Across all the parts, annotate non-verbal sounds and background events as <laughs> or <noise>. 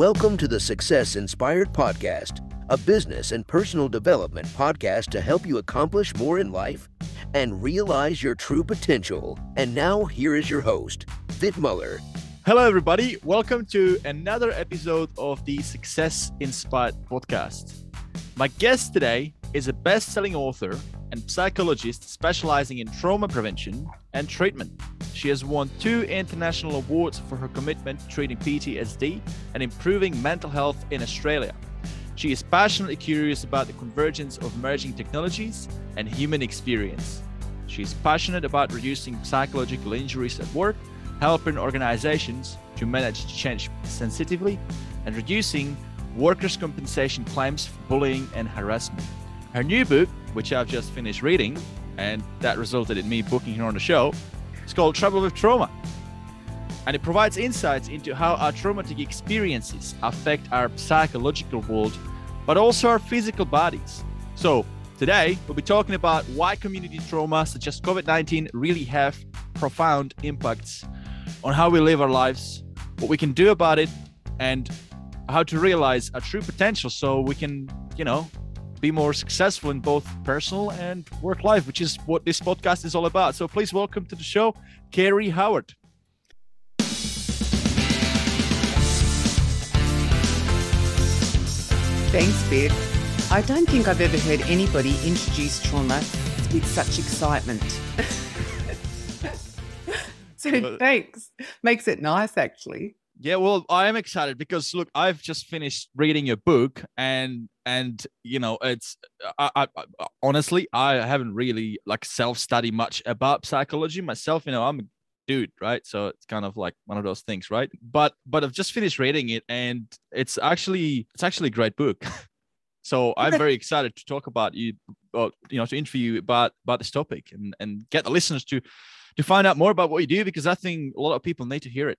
Welcome to the Success Inspired Podcast, a business and personal development podcast to help you accomplish more in life and realize your true potential. And now, here is your host, Vit Muller. Hello, everybody. Welcome to another episode of the Success Inspired Podcast. My guest today is a best selling author and psychologist specializing in trauma prevention and treatment. She has won two international awards for her commitment to treating PTSD and improving mental health in Australia. She is passionately curious about the convergence of emerging technologies and human experience. She is passionate about reducing psychological injuries at work, helping organizations to manage change sensitively, and reducing workers' compensation claims for bullying and harassment. Her new book, which I've just finished reading, and that resulted in me booking her on the show, it's called Trouble with Trauma. And it provides insights into how our traumatic experiences affect our psychological world, but also our physical bodies. So, today we'll be talking about why community trauma, such as COVID 19, really have profound impacts on how we live our lives, what we can do about it, and how to realize our true potential so we can, you know, be more successful in both personal and work life, which is what this podcast is all about. So please welcome to the show, Kerry Howard. Thanks, Viv. I don't think I've ever heard anybody introduce trauma with such excitement. <laughs> so thanks. Makes it nice, actually. Yeah, well, I am excited because look, I've just finished reading your book, and and you know, it's I, I, I honestly I haven't really like self study much about psychology myself. You know, I'm a dude, right? So it's kind of like one of those things, right? But but I've just finished reading it, and it's actually it's actually a great book. <laughs> so I'm very excited to talk about you, uh, you know, to interview you about about this topic and and get the listeners to to find out more about what you do because I think a lot of people need to hear it.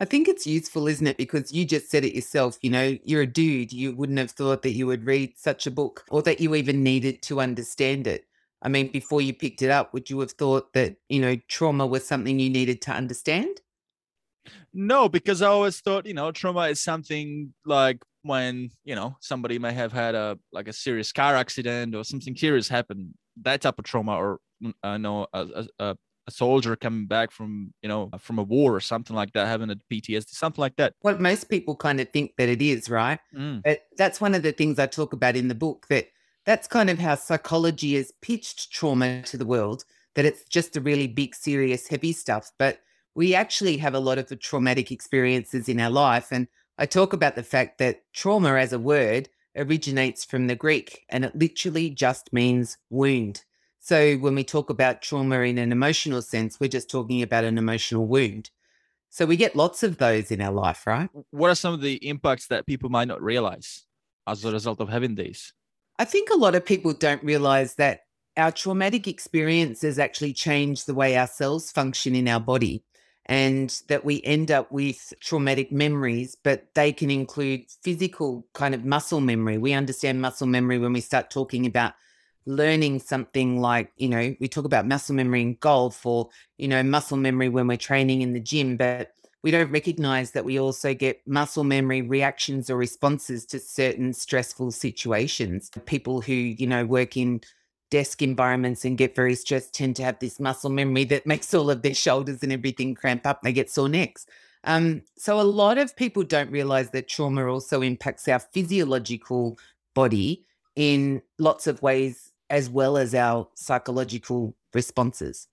I think it's useful, isn't it? Because you just said it yourself. You know, you're a dude. You wouldn't have thought that you would read such a book or that you even needed to understand it. I mean, before you picked it up, would you have thought that, you know, trauma was something you needed to understand? No, because I always thought, you know, trauma is something like when, you know, somebody may have had a like a serious car accident or something serious happened, that type of trauma, or I uh, know a, a, a soldier coming back from you know from a war or something like that having a ptsd something like that. What most people kind of think that it is right? Mm. but that's one of the things i talk about in the book that that's kind of how psychology has pitched trauma to the world that it's just a really big serious heavy stuff. But we actually have a lot of the traumatic experiences in our life and i talk about the fact that trauma as a word originates from the greek and it literally just means wound so when we talk about trauma in an emotional sense, we're just talking about an emotional wound. So we get lots of those in our life, right? What are some of the impacts that people might not realize as a result of having these? I think a lot of people don't realize that our traumatic experiences actually change the way our cells function in our body and that we end up with traumatic memories, but they can include physical kind of muscle memory. We understand muscle memory when we start talking about learning something like, you know, we talk about muscle memory in golf or, you know, muscle memory when we're training in the gym, but we don't recognize that we also get muscle memory reactions or responses to certain stressful situations. People who, you know, work in desk environments and get very stressed tend to have this muscle memory that makes all of their shoulders and everything cramp up. They get sore necks. Um, so a lot of people don't realize that trauma also impacts our physiological body in lots of ways as well as our psychological responses.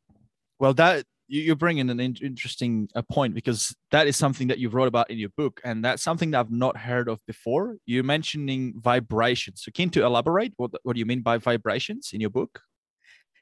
Well, that you're bringing an interesting uh, point because that is something that you've wrote about in your book, and that's something that I've not heard of before. You're mentioning vibrations. So, can to elaborate? What what do you mean by vibrations in your book?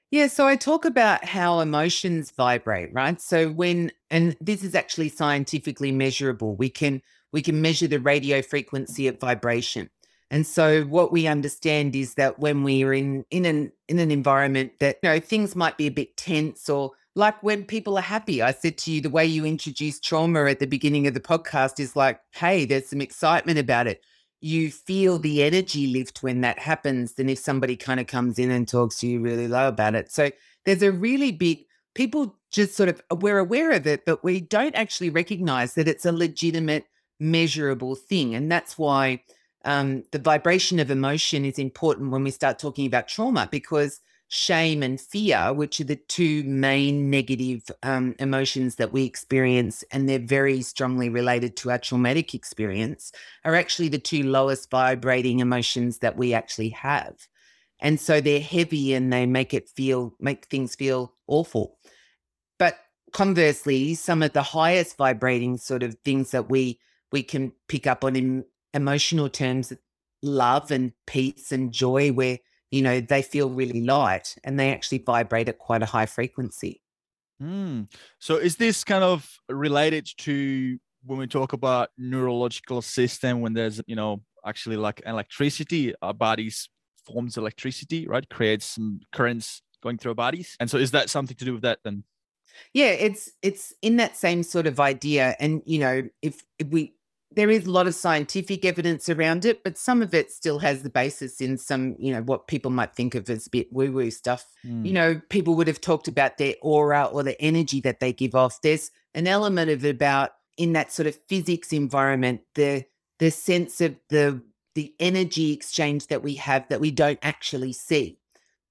Yeah, so I talk about how emotions vibrate, right? So when and this is actually scientifically measurable. We can we can measure the radio frequency of vibration. And so what we understand is that when we are in in an in an environment that you know things might be a bit tense or like when people are happy. I said to you the way you introduced trauma at the beginning of the podcast is like, hey, there's some excitement about it. You feel the energy lift when that happens than if somebody kind of comes in and talks to you really low about it. So there's a really big people just sort of we're aware of it, but we don't actually recognize that it's a legitimate measurable thing. And that's why um, the vibration of emotion is important when we start talking about trauma because shame and fear, which are the two main negative um, emotions that we experience, and they're very strongly related to our traumatic experience, are actually the two lowest vibrating emotions that we actually have. And so they're heavy and they make it feel, make things feel awful. But conversely, some of the highest vibrating sort of things that we we can pick up on in emotional terms, love and peace and joy, where you know, they feel really light and they actually vibrate at quite a high frequency. Mm. So is this kind of related to when we talk about neurological system when there's, you know, actually like electricity, our bodies forms electricity, right? Creates some currents going through our bodies. And so is that something to do with that then? Yeah, it's it's in that same sort of idea. And you know, if, if we there is a lot of scientific evidence around it, but some of it still has the basis in some, you know, what people might think of as a bit woo woo stuff. Mm. You know, people would have talked about their aura or the energy that they give off. There's an element of it about in that sort of physics environment, the the sense of the the energy exchange that we have that we don't actually see,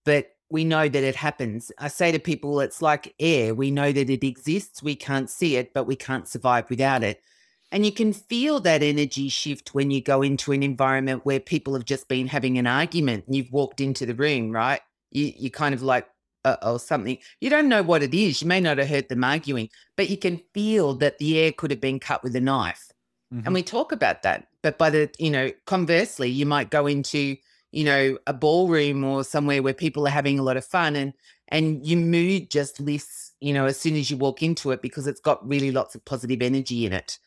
but we know that it happens. I say to people, it's like air. We know that it exists. We can't see it, but we can't survive without it. And you can feel that energy shift when you go into an environment where people have just been having an argument and you've walked into the room, right? You you kind of like uh oh something. You don't know what it is. You may not have heard them arguing, but you can feel that the air could have been cut with a knife. Mm-hmm. And we talk about that. But by the, you know, conversely, you might go into, you know, a ballroom or somewhere where people are having a lot of fun and and your mood just lifts, you know, as soon as you walk into it because it's got really lots of positive energy in it.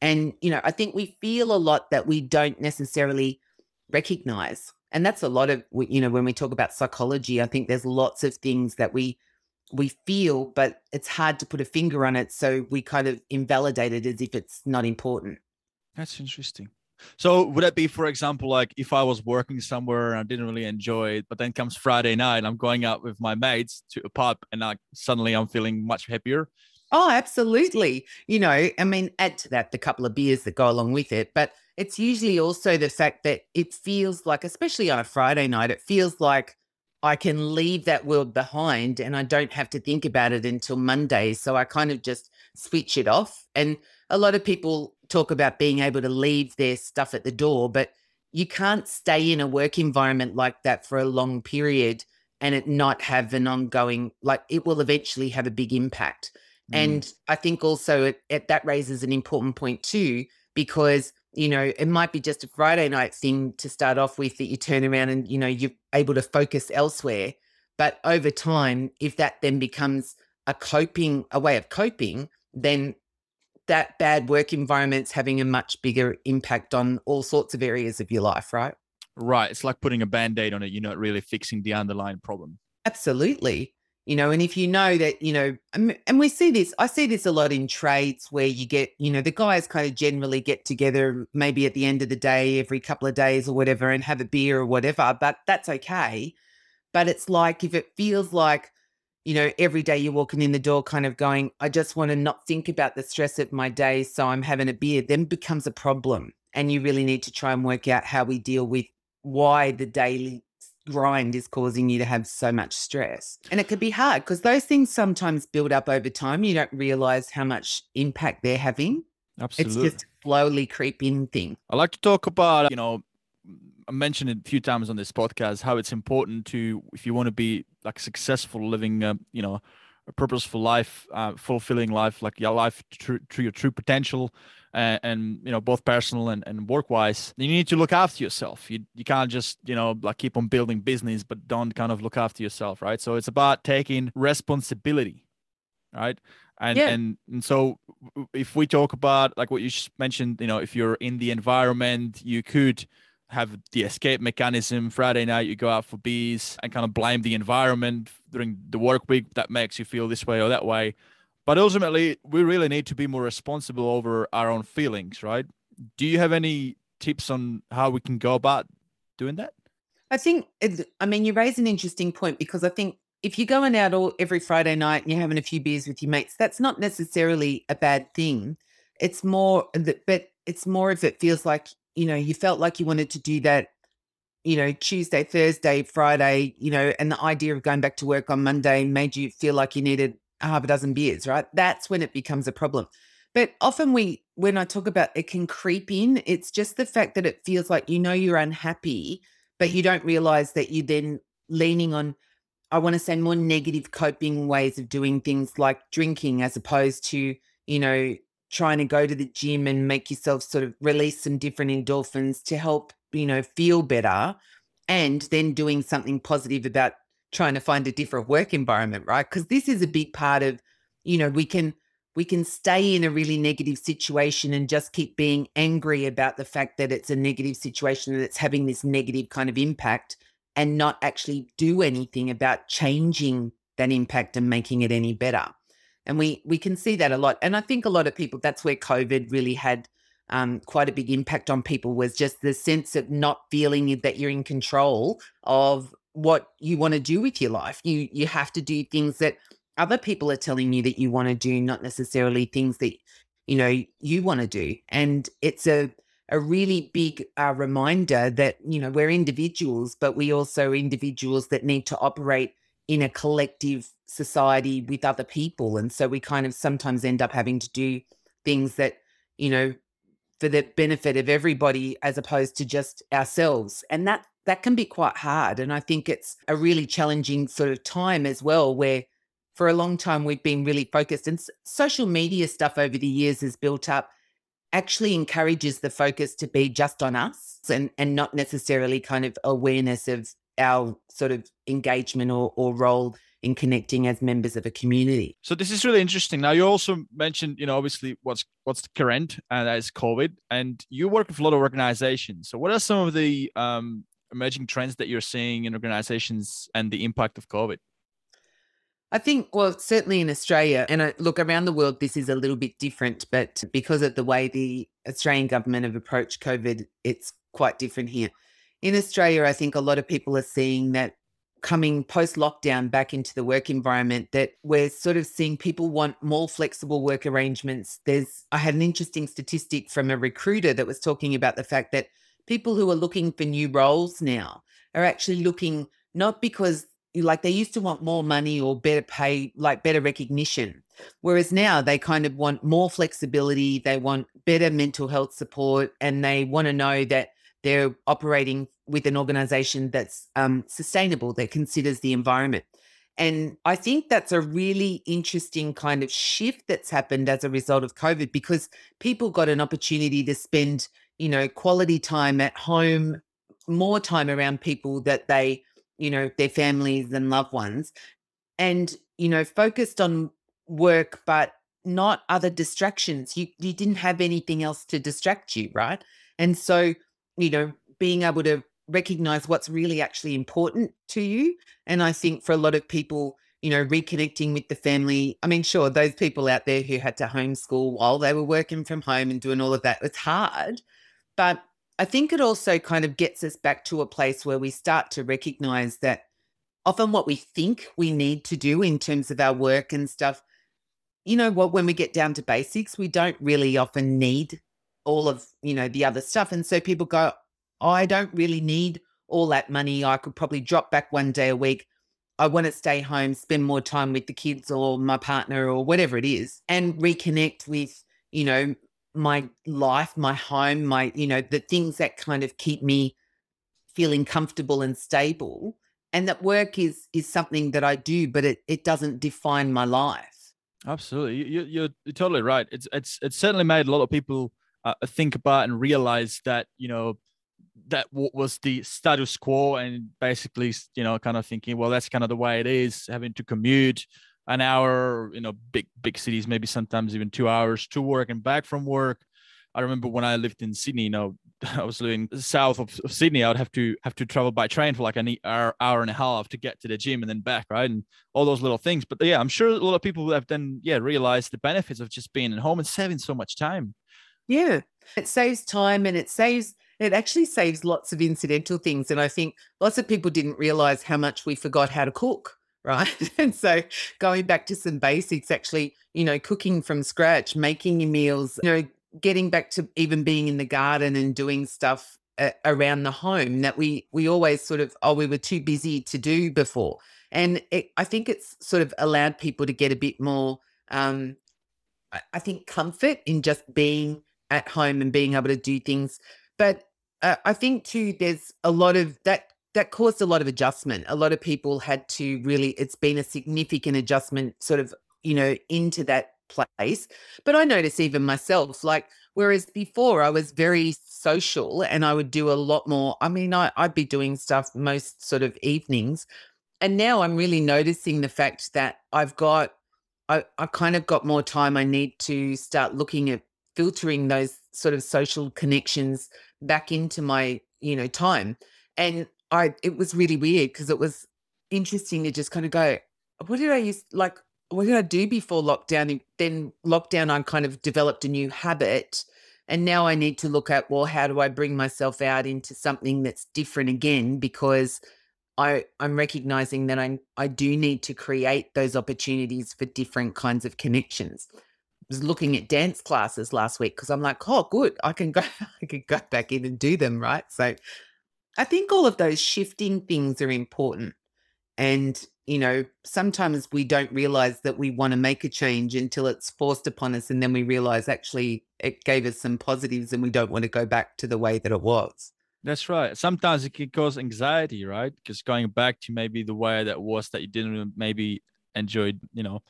And, you know, I think we feel a lot that we don't necessarily recognize. And that's a lot of, you know, when we talk about psychology, I think there's lots of things that we, we feel, but it's hard to put a finger on it. So we kind of invalidate it as if it's not important. That's interesting. So would that be, for example, like if I was working somewhere and I didn't really enjoy it, but then comes Friday night, I'm going out with my mates to a pub, and I suddenly I'm feeling much happier. Oh, absolutely. You know, I mean, add to that the couple of beers that go along with it, but it's usually also the fact that it feels like, especially on a Friday night, it feels like I can leave that world behind and I don't have to think about it until Monday. So I kind of just switch it off. And a lot of people talk about being able to leave their stuff at the door, but you can't stay in a work environment like that for a long period and it not have an ongoing, like, it will eventually have a big impact. Mm. And I think also it, it, that raises an important point too, because you know it might be just a Friday night thing to start off with that you turn around and you know you're able to focus elsewhere. But over time, if that then becomes a coping, a way of coping, then that bad work environment's having a much bigger impact on all sorts of areas of your life, right? Right. It's like putting a band aid on it. You're not really fixing the underlying problem. Absolutely you know and if you know that you know um, and we see this i see this a lot in trades where you get you know the guys kind of generally get together maybe at the end of the day every couple of days or whatever and have a beer or whatever but that's okay. But it's like if it feels like you know every day you're walking in the door kind of going i just want to not think about the stress of my day so i'm having a beer then becomes a problem and you really need to try and work out how we deal with why the daily grind is causing you to have so much stress. And it could be hard because those things sometimes build up over time. You don't realize how much impact they're having. Absolutely. It's just slowly creeping thing. I like to talk about, you know, I mentioned it a few times on this podcast how it's important to, if you want to be like successful living, uh, you know, a purposeful life, uh, fulfilling life, like your life to, to your true potential, and, and you know both personal and, and work wise you need to look after yourself. You, you can't just you know like keep on building business but don't kind of look after yourself right? So it's about taking responsibility right? And yeah. and and so if we talk about like what you mentioned you know if you're in the environment you could have the escape mechanism friday night you go out for bees and kind of blame the environment during the work week that makes you feel this way or that way but ultimately, we really need to be more responsible over our own feelings, right? Do you have any tips on how we can go about doing that? I think, I mean, you raise an interesting point because I think if you're going out all every Friday night and you're having a few beers with your mates, that's not necessarily a bad thing. it's more but it's more if it feels like you know you felt like you wanted to do that you know tuesday thursday friday you know and the idea of going back to work on monday made you feel like you needed half a dozen beers right? That's when it becomes a problem. But often we when i talk about it can creep in it's just the fact that it feels like you know you're unhappy but you don't realize that you're then leaning on i want to say more negative coping ways of doing things like drinking as opposed to you know trying to go to the gym and make yourself sort of release some different endorphins to help, you know, feel better. And then doing something positive about trying to find a different work environment, right? Because this is a big part of, you know, we can we can stay in a really negative situation and just keep being angry about the fact that it's a negative situation and it's having this negative kind of impact and not actually do anything about changing that impact and making it any better and we we can see that a lot and i think a lot of people that's where covid really had um, quite a big impact on people was just the sense of not feeling that you're in control of what you want to do with your life. You you have to do things that other people are telling you that you want to do not necessarily things that you know you want to do. And it's a a really big uh, reminder that you know we're individuals but we also individuals that need to operate in a collective society with other people. And so we kind of sometimes end up having to do things that, you know, for the benefit of everybody as opposed to just ourselves. And that that can be quite hard. And I think it's a really challenging sort of time as well, where for a long time we've been really focused and social media stuff over the years has built up actually encourages the focus to be just on us and and not necessarily kind of awareness of our sort of engagement or, or role in connecting as members of a community. So this is really interesting. Now you also mentioned, you know, obviously what's what's current and that is COVID, and you work with a lot of organizations. So what are some of the um, emerging trends that you're seeing in organizations and the impact of COVID? I think, well, certainly in Australia, and I, look around the world, this is a little bit different, but because of the way the Australian government have approached COVID, it's quite different here in Australia, I think a lot of people are seeing that coming post lockdown back into the work environment that we're sort of seeing people want more flexible work arrangements. There's, I had an interesting statistic from a recruiter that was talking about the fact that people who are looking for new roles now are actually looking not because like they used to want more money or better pay, like better recognition. Whereas now they kind of want more flexibility, they want better mental health support, and they want to know that they're operating with an organization that's um, sustainable, that considers the environment. And I think that's a really interesting kind of shift that's happened as a result of COVID because people got an opportunity to spend, you know, quality time at home, more time around people that they, you know, their families and loved ones, and, you know, focused on work, but not other distractions. You you didn't have anything else to distract you, right? And so you know, being able to recognize what's really actually important to you. And I think for a lot of people, you know, reconnecting with the family. I mean, sure, those people out there who had to homeschool while they were working from home and doing all of that, it's hard. But I think it also kind of gets us back to a place where we start to recognize that often what we think we need to do in terms of our work and stuff, you know what, when we get down to basics, we don't really often need all of you know the other stuff and so people go oh, i don't really need all that money. I could probably drop back one day a week. I want to stay home spend more time with the kids or my partner or whatever it is and reconnect with you know my life my home my you know the things that kind of keep me feeling comfortable and stable and that work is is something that i do but it it doesn't define my life. Absolutely. You, you're, you're totally right. It's it's it's certainly made a lot of people uh, think about and realize that you know that was the status quo and basically you know kind of thinking well that's kind of the way it is having to commute an hour you know big big cities maybe sometimes even two hours to work and back from work. I remember when i lived in sydney you know <laughs> i was living south of, of sydney i would have to have to travel by train for like an hour, hour and a half to get to the gym and then back right? And all those little things. But yeah i'm sure a lot of people have then yeah realized the benefits of just being at home and saving so much time yeah. It saves time and it saves it actually saves lots of incidental things. And I think lots of people didn't realize how much we forgot how to cook, <laughs> right? And so going back to some basics, actually, you know, cooking from scratch, making your meals, you know, getting back to even being in the garden and doing stuff uh, around the home that we we always sort of oh we were too busy to do before and it, i think it's sort of allowed people to get a bit more um I, I think comfort in just being at home and being able to do things but uh, i think too there's a lot of that that caused a lot of adjustment a lot of people had to really it's been a significant adjustment sort of you know into that place but i notice even myself like whereas before i was very social and I would do a lot more. I mean, I, I'd be doing stuff most sort of evenings. And now I'm really noticing the fact that I've got, I, I kind of got more time. I need to start looking at filtering those sort of social connections back into my, you know, time. And I, it was really weird because it was interesting to just kind of go, what did I use? Like, what did I do before lockdown? Then lockdown, I kind of developed a new habit and now I need to look at, well, how do I bring myself out into something that's different again? Because I, I'm recognizing that I, I do need to create those opportunities for different kinds of connections. Was looking at dance classes last week because I'm like, oh, good, I can go, <laughs> I can go back in and do them, right? So I think all of those shifting things are important. And you know, sometimes we don't realize that we want to make a change until it's forced upon us. And then we realize actually it gave us some positives and we don't want to go back to the way that it was. That's right. Sometimes it can cause anxiety, right? Because going back to maybe the way that was that you didn't maybe enjoy, you know,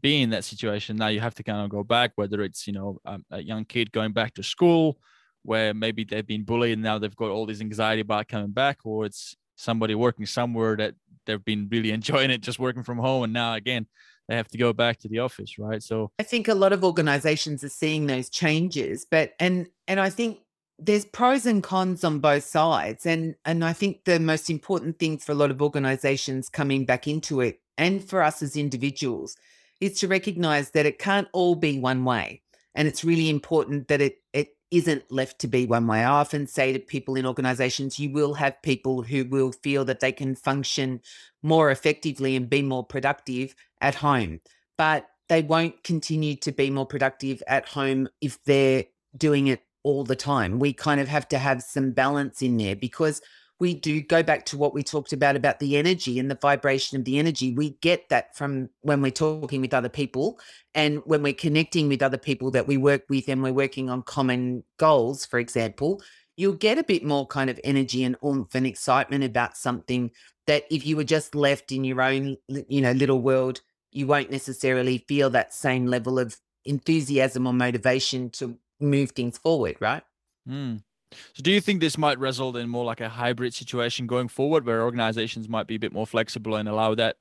being in that situation. Now you have to kind of go back, whether it's, you know, um, a young kid going back to school where maybe they've been bullied and now they've got all this anxiety about coming back, or it's somebody working somewhere that they've been really <laughs> enjoying it just working from home and now again they have to go back to the office right so i think a lot of organizations are seeing those changes but and and i think there's pros and cons on both sides and and i think the most important thing for a lot of organizations coming back into it and for us as individuals is to recognize that it can't all be one way and it's really important that it it isn't left to be one way. I often say to people in organizations, you will have people who will feel that they can function more effectively and be more productive at home, but they won't continue to be more productive at home if they're doing it all the time. We kind of have to have some balance in there because we do go back to what we talked about about the energy and the vibration of the energy. We get that from when we're talking with other people and when we're connecting with other people that we work with and we're working on common goals, for example, you'll get a bit more kind of energy and oomph and excitement about something that if you were just left in your own, you know, little world, you won't necessarily feel that same level of enthusiasm or motivation to move things forward, right? Mm. So, do you think this might result in more like a hybrid situation going forward, where organizations might be a bit more flexible and allow that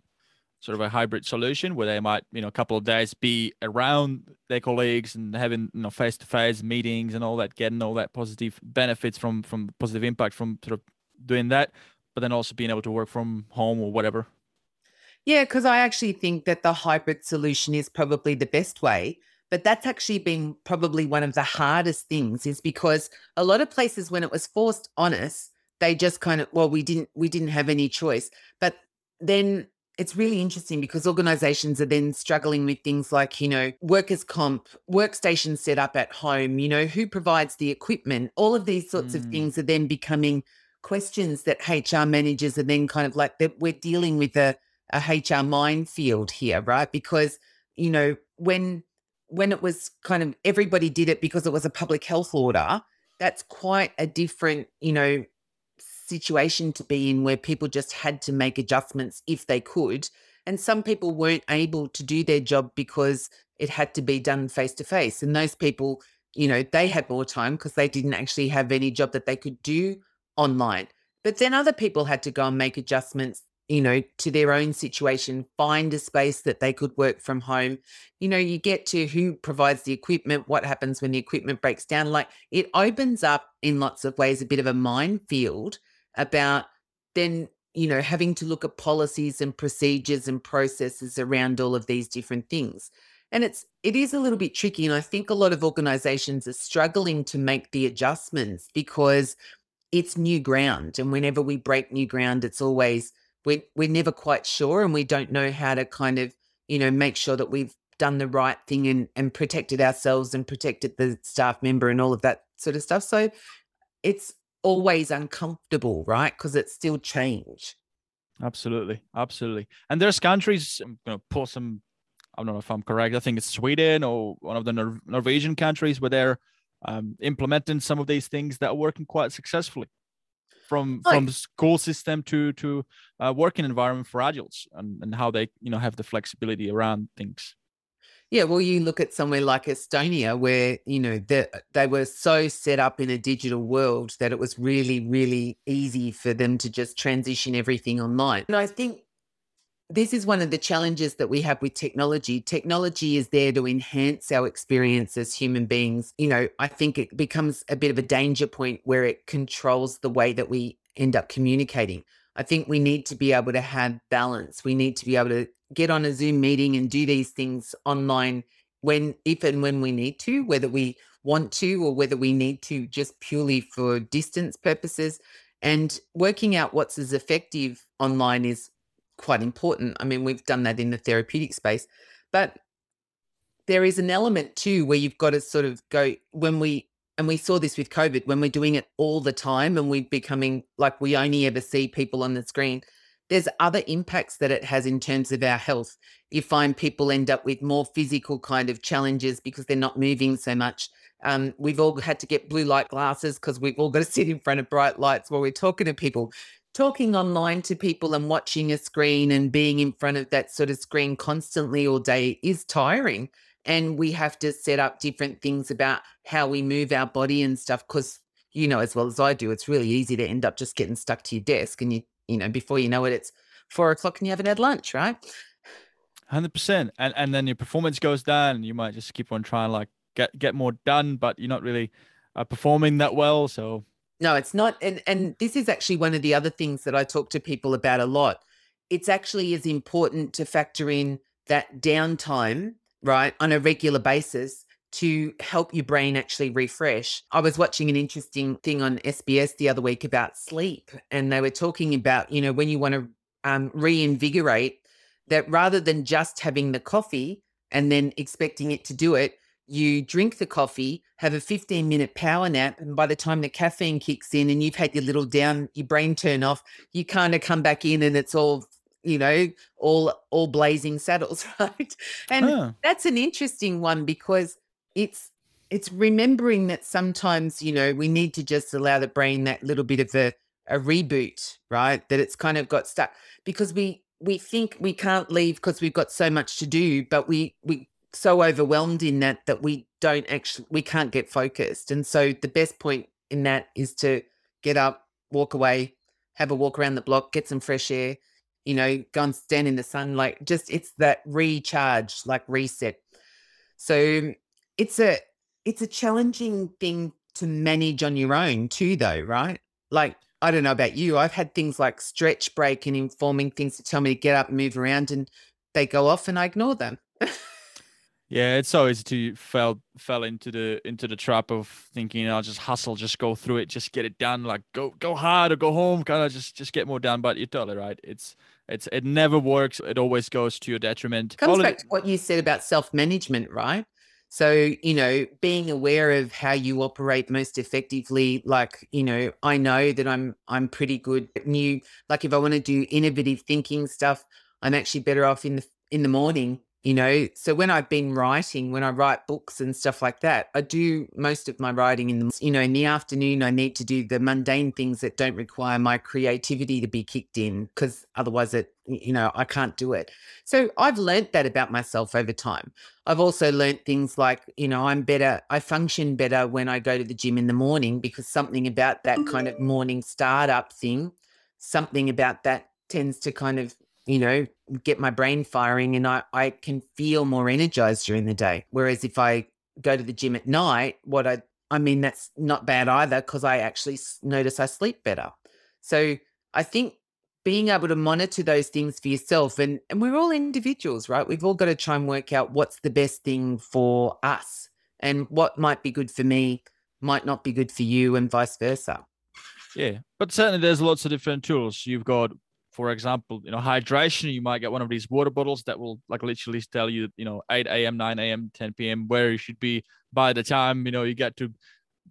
sort of a hybrid solution, where they might, you know, a couple of days be around their colleagues and having, you know, face-to-face meetings and all that, getting all that positive benefits from from positive impact from sort of doing that, but then also being able to work from home or whatever. Yeah, because I actually think that the hybrid solution is probably the best way but that's actually been probably one of the hardest things is because a lot of places when it was forced on us they just kind of well we didn't we didn't have any choice. But then it's really interesting because organizations are then struggling with things like you know workers comp workstations set up at home you know who provides the equipment? All of these sorts mm. of things are then becoming questions that hr managers are then kind of like that we're dealing with a, a hr minefield here right? Because you know when when it was kind of everybody did it because it was a public health order, that's quite a different, you know, situation to be in where people just had to make adjustments if they could. And some people weren't able to do their job because it had to be done face to face. And those people, you know, they had more time because they didn't actually have any job that they could do online. But then other people had to go and make adjustments you know, to their own situation, find a space that they could work from home. You know, you get to who provides the equipment, what happens when the equipment breaks down. Like it opens up in lots of ways a bit of a minefield about then, you know, having to look at policies and procedures and processes around all of these different things. And it's it is a little bit tricky. And I think a lot of organizations are struggling to make the adjustments because it's new ground. And whenever we break new ground, it's always we we're never quite sure and we don't know how to kind of, you know, make sure that we've done the right thing and, and protected ourselves and protected the staff member and all of that sort of stuff. So it's always uncomfortable, right? Because it's still change. Absolutely, absolutely. And there's countries, I'm going to pull some. I don't know if I'm correct. I think it's Sweden or one of the Nor- Norwegian countries where they're um, implementing some of these things that are working quite successfully, from Like- from school system to to uh, working environment for adults and, and how they you know have the flexibility around things. Yeah, well, you look at somewhere like Estonia, where you know they they were so set up in a digital world that it was really, really easy for them to just transition everything online. And I think this is one of the challenges that we have with technology. Technology is there to enhance our experience as human beings. You know, I think it becomes a bit of a danger point where it controls the way that we end up communicating. I think we need to be able to have balance. We need to be able to get on a Zoom meeting and do these things online when, if and when we need to, whether we want to or whether we need to just purely for distance purposes. And working out what's as effective online is quite important. I mean, we've done that in the therapeutic space, but there is an element too where you've got to sort of go when we and we saw this with COVID when we're doing it all the time and we're becoming like we only ever see people on the screen. There's other impacts that it has in terms of our health. You find people end up with more physical kind of challenges because they're not moving so much. Um, we've all had to get blue light glasses because we've all got to <laughs> sit in front of bright lights while we're talking to people. Talking online to people and watching a screen and being in front of that sort of screen constantly all day is tiring and we have to set up different things about how we move our body and stuff because you know as well as i do it's really easy to end up just getting stuck to your desk and you you know before you know it it's four o'clock and you haven't had lunch right Hundred percent, and and then your performance goes down, and you might just keep on trying like get get more done, but you're not really uh, performing that well. So no it's not and and this is actually one of the other things that i talk to people about a lot it's actually as important to factor in that downtime right on a regular basis to help your brain actually refresh. I was watching an interesting thing on SBS the other week about sleep, and they were talking about, you know, when you want to um, reinvigorate, that rather than just having the coffee and then expecting it to do it, you drink the coffee, have a 15 minute power nap, and by the time the caffeine kicks in and you've had your little down, your brain turn off, you kind of come back in and it's all you know all all blazing saddles <laughs> right and Huh. that's an interesting one because it's it's remembering that sometimes you know we need to just allow the brain that little bit of a, a reboot right that it's kind of got stuck because we we think we can't leave because we've got so much to do but we we so overwhelmed in that that we don't actually we can't get focused and so the best point in that is to get up walk away have a walk around the block get some fresh air you know, go and stand in the sun. Like just it's that recharge, like reset. So it's a it's a challenging thing to manage on your own too, though, right? Like I don't know about you. I've had things like stretch break and informing things to tell me to get up move around, and they go off, and I ignore them. <laughs> Yeah, it's so easy to fell fell into the into the trap of thinking I'll just hustle, just go through it, just get it done, like go go hard or go home, kind of just just get more done. But you're totally right. It's it's it never works. It always goes to your detriment. comes All back it- to what you said about self management, right? So, you know, being aware of how you operate most effectively, like, you know, I know that I'm I'm pretty good at new like if I want to do innovative thinking stuff, I'm actually better off in the in the morning, you know. So when I've been writing, when I write books and stuff like that, I do most of my writing in the you know, in the afternoon I need to do the mundane things that don't require my creativity to be kicked in because otherwise it you know, I can't do it. So I've learnt that about myself over time. I've also learnt things like, you know, I'm better, I function better when I go to the gym in the morning because something about that kind of mm-hmm. morning startup thing, something about that tends to kind of, you know, get my brain firing and I, I can feel more energized during the day. Whereas if I go to the gym at night, what I, I mean, that's not bad either because I actually notice I sleep better. So I think being able to monitor those things for yourself and and we're all individuals right we've all got to try and work out what's the best thing for us and what might be good for me might not be good for you and vice versa Yeah, but certainly there's lots of different tools. You've got for example, you know, hydration, you might get one of these water bottles that will like literally tell you, you know, 8 a.m., 9 a.m., 10 p.m. where you should be by the time, you know, you get to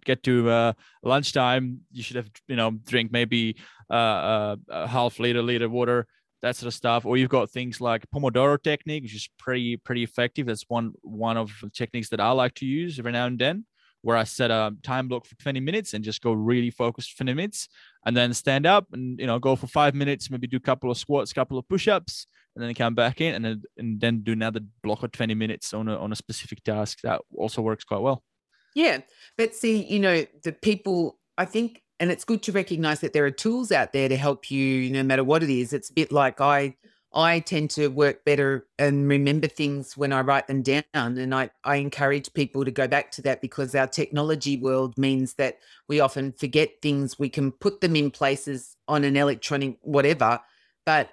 get to uh, lunchtime. You should have, you know, drink maybe uh, uh, a half liter, liter water, that sort of stuff. Or you've got things like Pomodoro technique, which is pretty, pretty effective. That's one, one of the techniques that I like to use every now and then where I set a time block for 20 minutes and just go really focused 20 minutes and then stand up and, you know, go for five minutes, maybe do a couple of squats, couple of push-ups, and then come back in and then, and then do another block of 20 minutes on a, on a specific task. That also works quite well. Yeah. But see, you know, the people, I think, and it's good to recognize that there are tools out there to help you no matter what it is. It's a bit like I, I tend to work better and remember things when I write them down. And I, I encourage people to go back to that because our technology world means that we often forget things. We can put them in places on an electronic whatever, but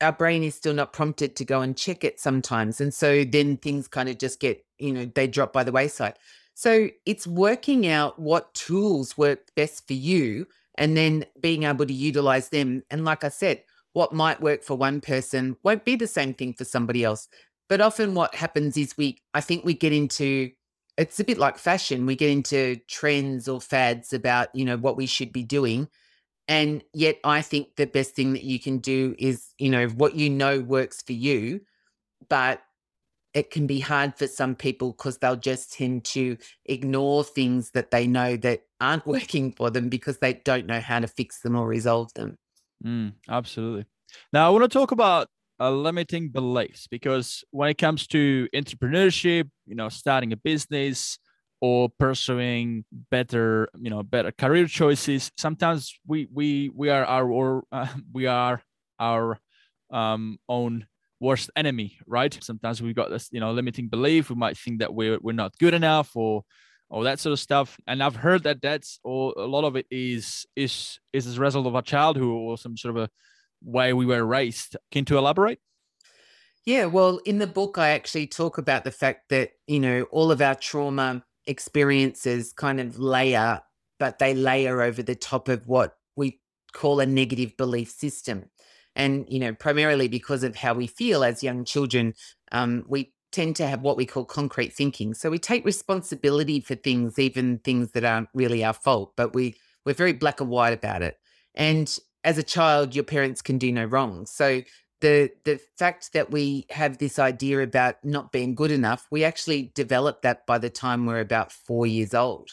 our brain is still not prompted to go and check it sometimes. And so then things kind of just get, you know, they drop by the wayside. So it's working out what tools work best for you and then being able to utilize them. And like I said, what might work for one person won't be the same thing for somebody else. But often what happens is we, I think we get into, it's a bit like fashion. We get into trends or fads about, you know, what we should be doing. And yet I think the best thing that you can do is, you know, what you know works for you, but it can be hard for some people because they'll just tend to ignore things that they know that aren't <laughs> working for them because they don't know how to fix them or resolve them. Mm, absolutely. Now, I want to talk about uh, limiting beliefs because when it comes to entrepreneurship, you know, starting a business or pursuing better, you know, better career choices, sometimes we we we are our or <laughs> uh, we are our um, own worst enemy, right? Sometimes we've got this, you know, limiting belief. We might think that we're we're not good enough or all that sort of stuff. And I've heard that that's all a lot of it is is is as a result of our childhood or some sort of a way we were raised. Can you elaborate? Yeah, well, in the book, I actually talk about the fact that, you know, all of our trauma experiences kind of layer, but they layer over the top of what we call a negative belief system. And, you know, primarily because of how we feel as young children, um, we tend to have what we call concrete thinking. So we take responsibility for things, even things that aren't really our fault, but we we're very black and white about it. And as a child, your parents can do no wrong. So the the fact that we have this idea about not being good enough, we actually develop that by the time we're about four years old.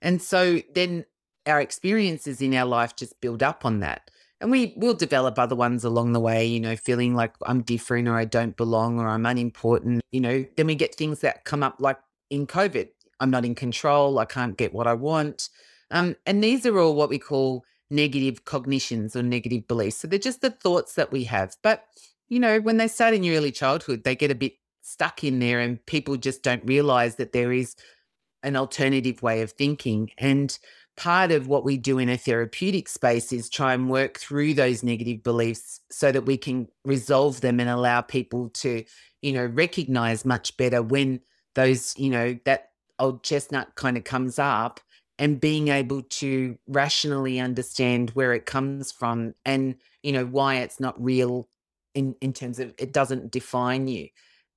And so then our experiences in our life just build up on that and we will develop other ones along the way, you know, feeling like I'm different or I don't belong or I'm unimportant, you know, then we get things that come up like in COVID. I'm not in control. I can't get what I want. Um, and these are all what we call negative cognitions or negative beliefs. So they're just the thoughts that we have. But, you know, when they start in your early childhood, they get a bit stuck in there and people just don't realize that there is an alternative way of thinking. And part of what we do in a therapeutic space is try and work through those negative beliefs so that we can resolve them and allow people to, you know, recognize much better when those, you know, that old chestnut kind of comes up and being able to rationally understand where it comes from and, you know, why it's not real in, in terms of it doesn't define you.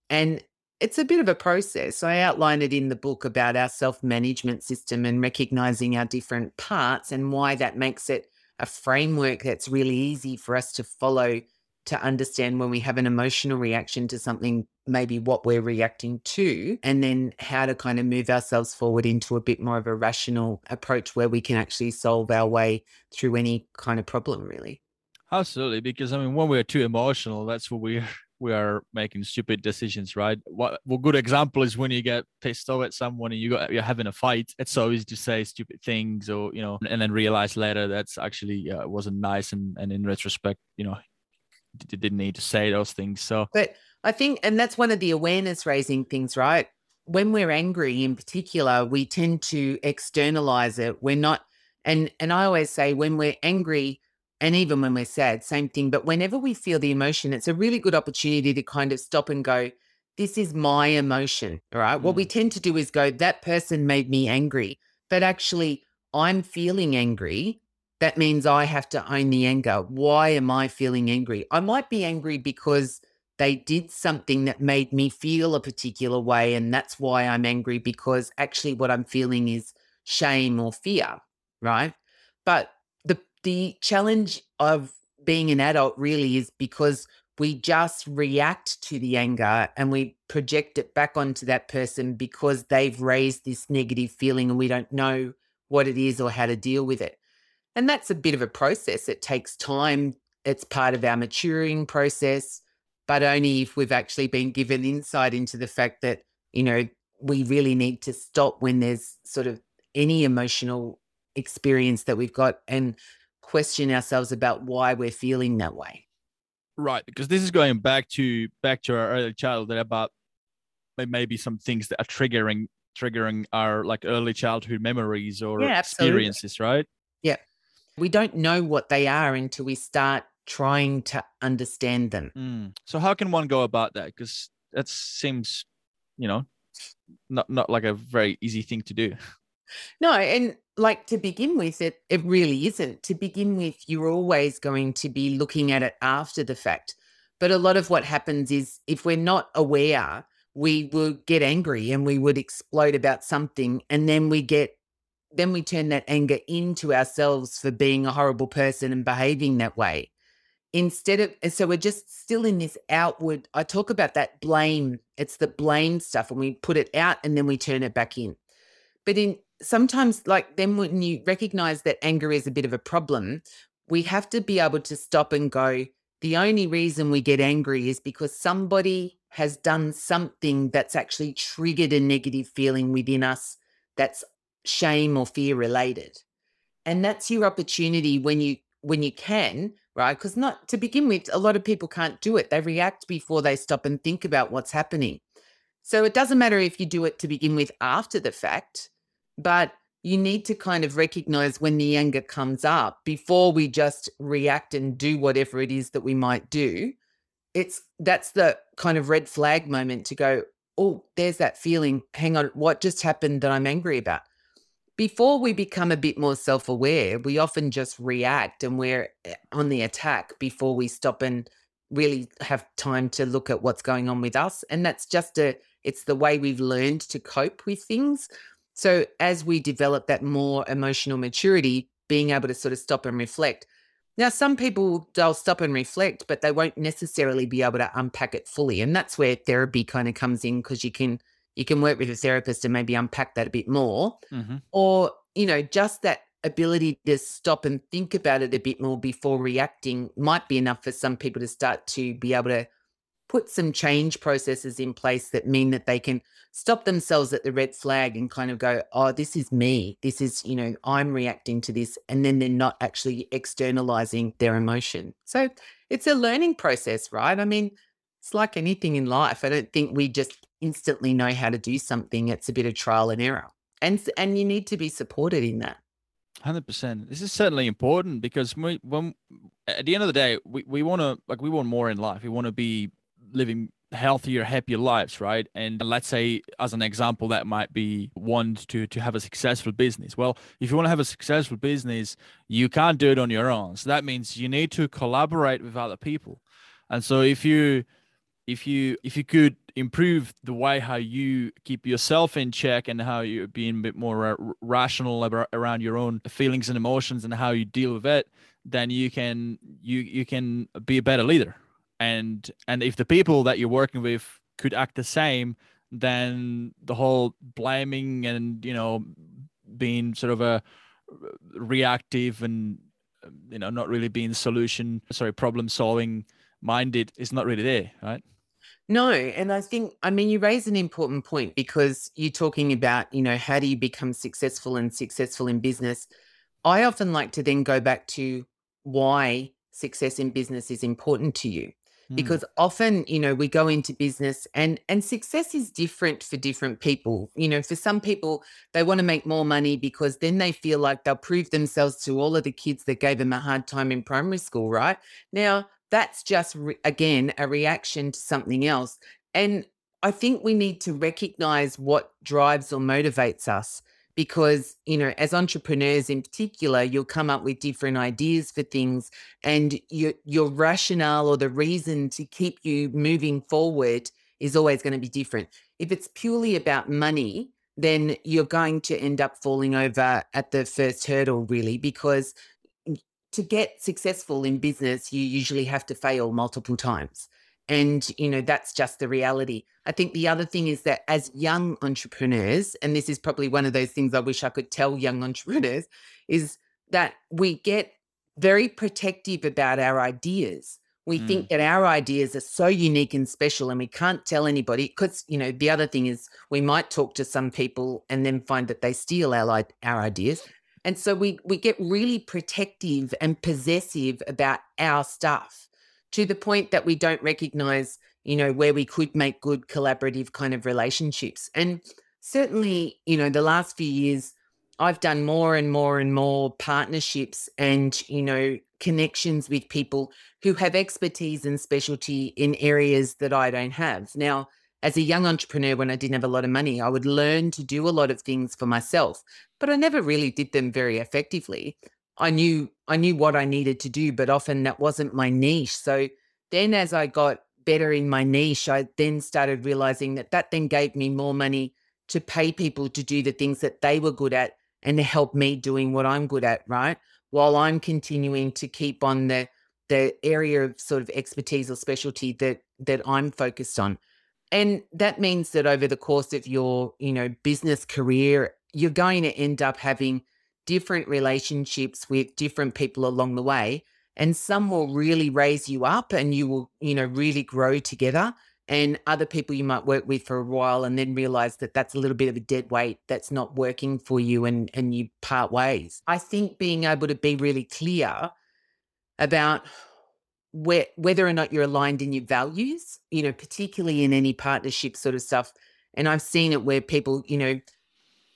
And it's a bit of a process. I outline it in the book about our self management system and recognizing our different parts and why that makes it a framework that's really easy for us to follow to understand when we have an emotional reaction to something, maybe what we're reacting to, and then how to kind of move ourselves forward into a bit more of a rational approach where we can actually solve our way through any kind of problem, really. Absolutely, because I mean, when we're too emotional, that's what we're we are making stupid decisions, right? What a good example is when you get pissed off at someone and you got you're having a fight. It's so easy to say stupid things, or you know, and then realize later that's actually uh, wasn't nice, and and in retrospect, you know, you didn't need to say those things. So, but I think, and that's one of the awareness raising things, right? When we're angry, in particular, we tend to externalize it. We're not, and and I always say when we're angry and even when we're sad, same thing. But whenever we feel the emotion, it's a really good opportunity to kind of stop and go, this is my emotion. All right. Mm. What we mm. tend to do is go, that person made me angry. But actually, I'm feeling angry. that means I have to own the anger. Why am I feeling angry? I might be angry because they did something that made me feel a particular way. And that's why I'm angry because actually what I'm feeling is shame or fear, right? But the challenge of being an adult really is because we just react to the anger and we project it back onto that person because they've raised this negative feeling and we don't know what it is or how to deal with it. And that's a bit of a process. It takes time. It's part of our maturing process, but only if we've actually been given insight into the fact that, you know, we really need to stop when there's sort of any emotional experience that we've got and question ourselves about why we're feeling that way. Right, because this is going back to back to our early childhood about maybe some things that are triggering triggering our like early childhood memories or yeah, experiences, right? Yeah. We don't know what they are until we start trying to understand them. Mm. So how can one go about that? Because that seems, you know, not not like a very easy thing to do. No, and like to begin with, it it really isn't. To begin with, you're always going to be looking at it after the fact. But a lot of what happens is if we're not aware, we will get angry and we would explode about something, and then we get then we turn that anger into ourselves for being a horrible person and behaving that way. Instead of so we're just still in this outward. I talk about that blame. It's the blame stuff, and we put it out and then we turn it back in. But in sometimes like then when you recognize that anger is a bit of a problem we have to be able to stop and go the only reason we get angry is because somebody has done something that's actually triggered a negative feeling within us that's shame or fear related. And that's your opportunity when you when you can right? Because not to begin with a lot of people can't do it. They react before they stop and think about what's happening. So it doesn't matter if you do it to begin with after the fact but you need to kind of recognize when the anger comes up before we just react and do whatever it is that we might do. It's that's the kind of red flag moment to go, oh, there's that feeling. Hang on, what just happened that I'm angry about? Before we become a bit more self aware, we often just react and we're eh, on the attack before we stop and really have time to look at what's going on with us. And that's just a, it's the way we've learned to cope with things. So as we develop that more emotional maturity, being able to sort of stop and reflect. Now, some people they'll stop and reflect, but they won't necessarily be able to unpack it fully. And that's where therapy kind of comes in because you can you can work with a therapist and maybe unpack that a bit more. Mm-hmm. Or, you know, just that ability to stop and think about it a bit more before reacting might be enough for some people to start to be able to put some change processes in place that mean that they can stop themselves at the red flag and kind of go, oh, this is me. This is, you know, I'm reacting to this. And then they're not actually externalizing their emotion. So it's a learning process, right? I mean, it's like anything in life. I don't think we just instantly know how to do something. It's a bit of trial and error. And, and you need to be supported in that. Hundred percent. This is certainly important because we, when at the end of the day, we, we want to like we want more in life. We want to be living healthier, happier lives, right? And let's say, as an example, that might be one to to have a successful business. Well, if you want to have a successful business, you can't do it on your own. So that means you need to collaborate with other people. And so if you if you if you could improve the way how you keep yourself in check and how you're being a bit more rational around your own feelings and emotions and how you deal with it then you can you you can be a better leader and and if the people that you're working with could act the same then the whole blaming and you know being sort of a reactive and you know not really being solution sorry problem solving minded is not really there right no and i think i mean you raise an important point because you're talking about you know how do you become successful and successful in business i often like to then go back to why success in business is important to you. Mm. because often you know we go into business and and success is different for different people. You know for some people they want to make more money because then they feel like they'll prove themselves to all of the kids that gave them a hard time in primary school right? Now that's just re- again a reaction to something else. And i think we need to recognize what drives or motivates us because you know as entrepreneurs in particular you'll come up with different ideas for things and your your rationale or the reason to keep you moving forward is always going to be different. If it's purely about money then you're going to end up falling over at the first hurdle really because to get successful in business you usually have to fail multiple times and, you know, that's just the reality. I think the other thing is that as young entrepreneurs, and this is probably one of those things I wish I could tell young entrepreneurs, <laughs> is that we get very protective about our ideas. We mm. think that our ideas are so unique and special and we can't tell anybody because, you know, the other thing is we might talk to some people and then find that they steal our, our ideas. And so we we get really protective and possessive about our stuff to the point that we don't recognize, you know, where we could make good collaborative kind of relationships. And certainly, you know, the last few years, I've done more and more and more partnerships and, you know, connections with people who have expertise and specialty in areas that I don't have. Now, as a young entrepreneur, when I didn't have a lot of money, I would learn to do a lot of things for myself, but I never really did them very effectively. I knew I knew what I needed to do, but often that wasn't my niche. So then as I got better in my niche, I then started realizing that that then gave me more money to pay people to do the things that they were good at and to help me doing what I'm good at, right? While I'm continuing to keep on the the area of sort of expertise or specialty that that I'm focused on. And that means that over the course of your, you know, business career, you're going to end up having different relationships with different people along the way and some will really raise you up and you will you know really grow together and other people you might work with for a while and then realize that that's a little bit of a dead weight that's not working for you and and you part ways. I think being able to be really clear about where, whether or not you're aligned in your values you know particularly in any partnership sort of stuff and i've seen it where people you know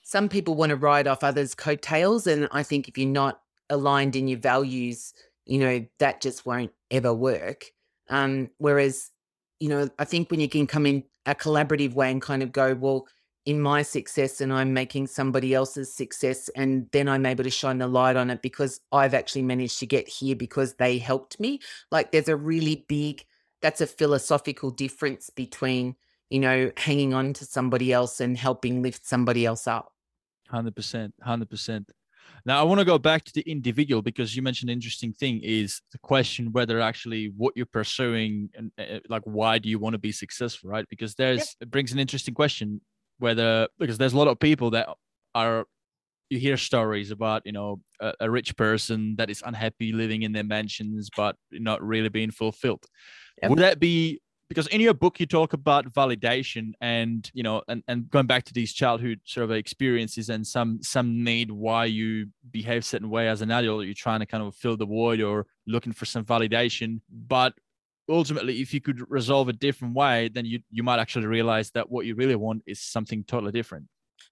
some people want to ride off others' coattails. And I think if you're not aligned in your values, you know, that just won't ever work. Um, whereas, you know, I think when you can come in a collaborative way and kind of go, well, in my success and I'm making somebody else's success, and then I'm able to shine the light on it because I've actually managed to get here because they helped me. Like there's a really big, that's a philosophical difference between, you know, hanging on to somebody else and helping lift somebody else up. Hundred percent, hundred percent. Now I want to go back to the individual because you mentioned an interesting thing is the question whether actually what you're pursuing and uh, like why do you want to be successful, right? Because there's yep. it brings an interesting question whether because there's a lot of people that are you hear stories about you know a, a rich person that is unhappy living in their mansions but not really being fulfilled. Yep. Would that be because in your book you talk about validation and you know and, and going back to these childhood sort of experiences and some some need why you behave certain way as an adult you're trying to kind of fill the void or looking for some validation. But ultimately if you could resolve a different way then you you might actually realize that what you really want is something totally different.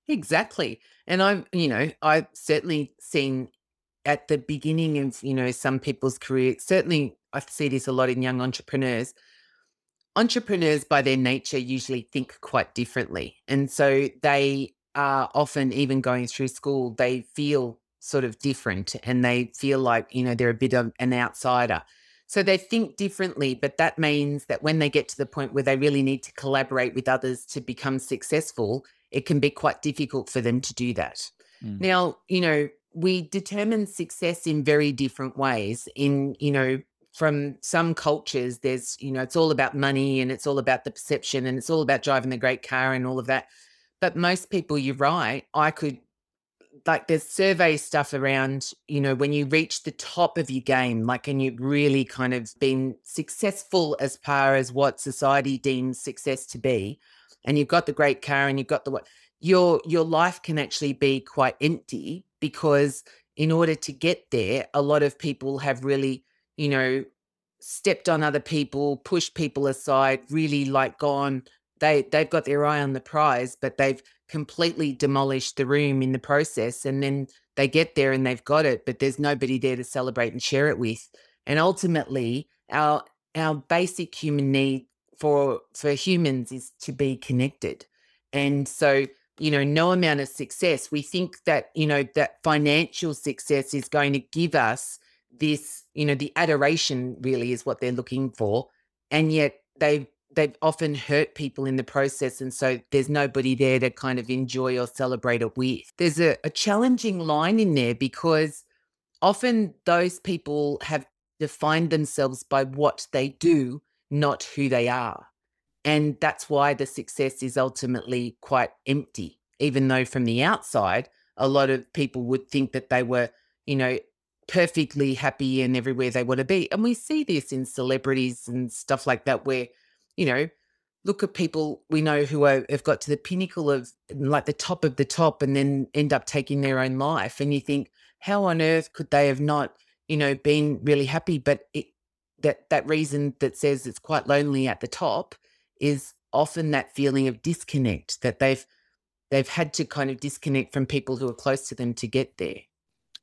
Exactly. And i'm you know i've certainly seen at the beginning of you know some people's career certainly i see this a lot in young entrepreneurs entrepreneurs by their nature usually think quite differently. And so they are often even going through school, they feel sort of different and they feel like, you know, they're a bit of an outsider. So they think differently, but that means that when they get to the point where they really need to collaborate with others to become successful, it can be quite difficult for them to do that. Mm. Now, you know, we determine success in very different ways in, you know, from some cultures, there's, you know, it's all about money and it's all about the perception and it's all about driving the great car and all of that. But most people, you're right, I could, like, there's survey stuff around, you know, when you reach the top of your game, like, and you've really kind of been successful as far as what society deems success to be, and you've got the great car and you've got the what, your your life can actually be quite empty because in order to get there, a lot of people have really you know, stepped on other people, pushed people aside, really like gone. They they've got their eye on the prize, but they've completely demolished the room in the process. And then they get there and they've got it, but there's nobody there to celebrate and share it with. And ultimately, our our basic human need for for humans is to be connected. And so you know, no amount of success. We think that, you know, that financial success is going to give us this, you know, the adoration really is what they're looking for. And yet they've they've often hurt people in the process. And so there's nobody there to kind of enjoy or celebrate it with. There's a, a challenging line in there because often those people have defined themselves by what they do, not who they are. And that's why the success is ultimately quite empty, even though from the outside, a lot of people would think that they were, you know, perfectly happy and everywhere they want to be. And we see this in celebrities and stuff like that, where, you know, look at people we know who are, have got to the pinnacle of like the top of the top and then end up taking their own life. And you think, how on earth could they have not, you know, been really happy? But it, that that reason that says it's quite lonely at the top is often that feeling of disconnect that they've they've had to kind of disconnect from people who are close to them to get there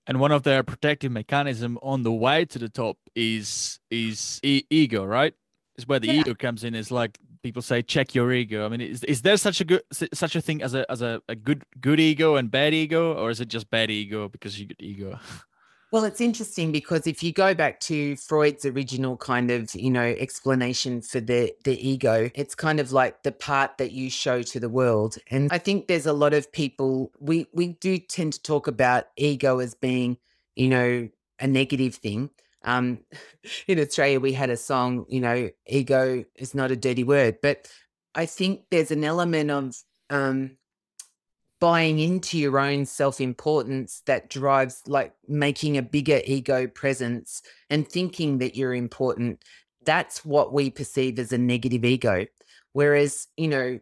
and one of their protective mechanism on the way to the top is is e- ego right? Is where the yeah. ego comes in. Is like people say check your ego. I mean is, is there such a good such a thing as a as a, a good good ego and bad ego? Or is it just bad ego because you get ego <laughs> Well, it's interesting because if you go back to Freud's original kind of, you know, explanation for the the ego, it's kind of like the part that you show to the world. And I think there's a lot of people we we do tend to talk about ego as being, you know, a negative thing. Um <laughs> in Australia we had a song, you know, ego is not a dirty word, but I think there's an element of um buying into your own self importance that drives like making a bigger ego presence and thinking that you're important. That's what we perceive as a negative ego. Whereas, you know,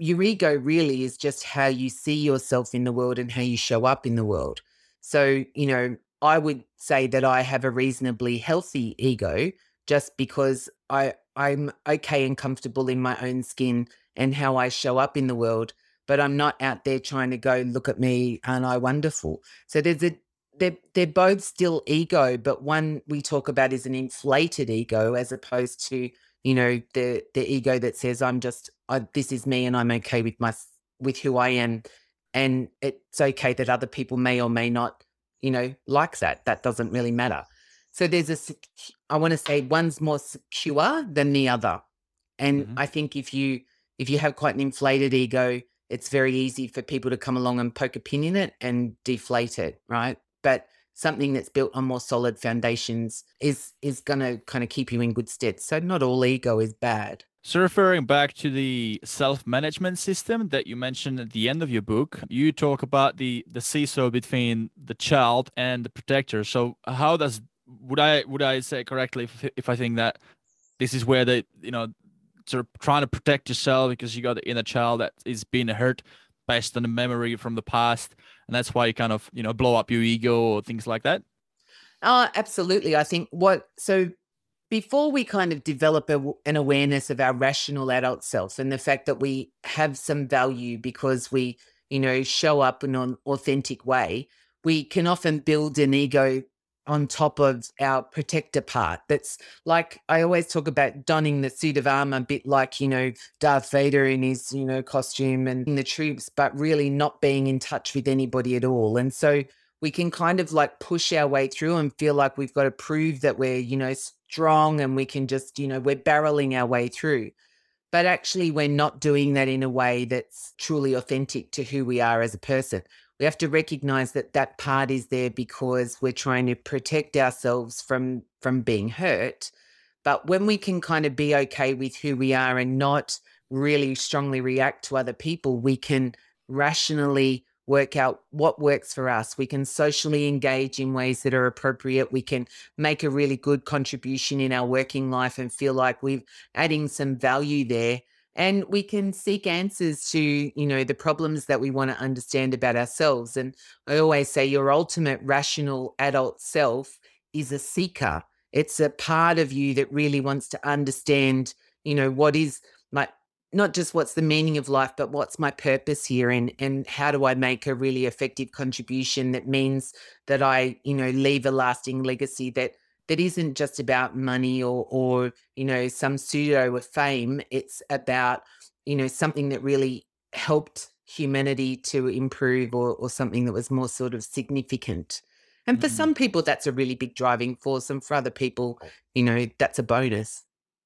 your ego really is just how you see yourself in the world and how you show up in the world. So, you know, I would say that I have a reasonably healthy ego just because I I'm okay and comfortable in my own skin and how I show up in the world but I'm not out there trying to go, look at me, aren't I wonderful? So there's a they're they're both still ego, but one we talk about is an inflated ego as opposed to you know the the ego that says I'm just I, this is me and I'm okay with my with who I am, and it's okay that other people may or may not you know like that. That doesn't really matter. So there's a I want to say one's more secure than the other, and mm-hmm. I think if you if you have quite an inflated ego, it's very easy for people to come along and poke a pin in it and deflate it, right? But something that's built on more solid foundations is is going to kind of keep you in good stead. So not all ego is bad. So referring back to the self-management system that you mentioned at the end of your book, you talk about the the seesaw between the child and the protector. So how does would I would I say correctly if, if I think that this is where the you know sort of trying to protect yourself because you got the inner child that is being hurt based on the memory from the past. And that's why you kind of you know blow up your ego or things like that. Oh absolutely. I think what so before we kind of develop a, an awareness of our rational adult self and the fact that we have some value because we you know show up in an authentic way we can often build an ego on top of our protector part. That's like I always talk about donning the suit of armor, a bit like, you know, Darth Vader in his, you know, costume and in the troops, but really not being in touch with anybody at all. And so we can kind of like push our way through and feel like we've got to prove that we're, you know, strong and we can just, you know, we're barreling our way through. But actually, we're not doing that in a way that's truly authentic to who we are as a person we have to recognize that that part is there because we're trying to protect ourselves from from being hurt. But when we can kind of be okay with who we are and not really strongly react to other people we can rationally work out what works for us. We can socially engage in ways that are appropriate. We can make a really good contribution in our working life and feel like we're adding some value there and we can seek answers to you know the problems that we want to understand about ourselves and i always say your ultimate rational adult self is a seeker. It's a part of you that really wants to understand you know what is my not just what's the meaning of life but what's my purpose here and and how do i make a really effective contribution that means that i you know leave a lasting legacy that that isn't just about money or or you know some pseudo of fame it's about you know something that really helped humanity to improve or, or something that was more sort of significant. And for Mm. some people, that's a really big driving force. And for other people, you know, that's a bonus.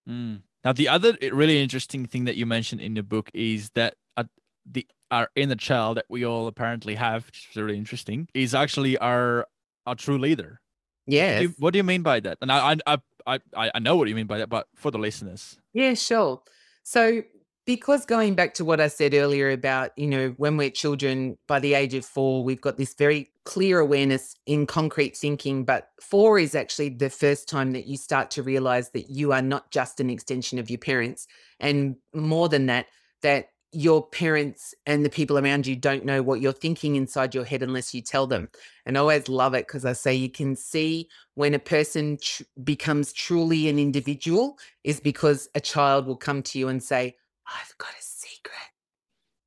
Mm. Now, the other really interesting thing that you mentioned in the book is that uh, the our inner child that we all apparently have, which is really interesting, is actually our our true leader. Do you- what do you mean by that? And I I I I I know what you mean by that, but for the listeners, Yeah, sure. So, because going back to what I said earlier about, you know, when we're children, by the age of four, we've got this very clear awareness in concrete thinking. But four is actually the first time that you start to realize that you are not just an extension of your parents. And more than that, that your parents and the people around you don't know what you're thinking inside your head unless you tell them. And I always love it because I say you can see when a person tr- becomes truly an individual is because a child will come to you and say, I've got a secret.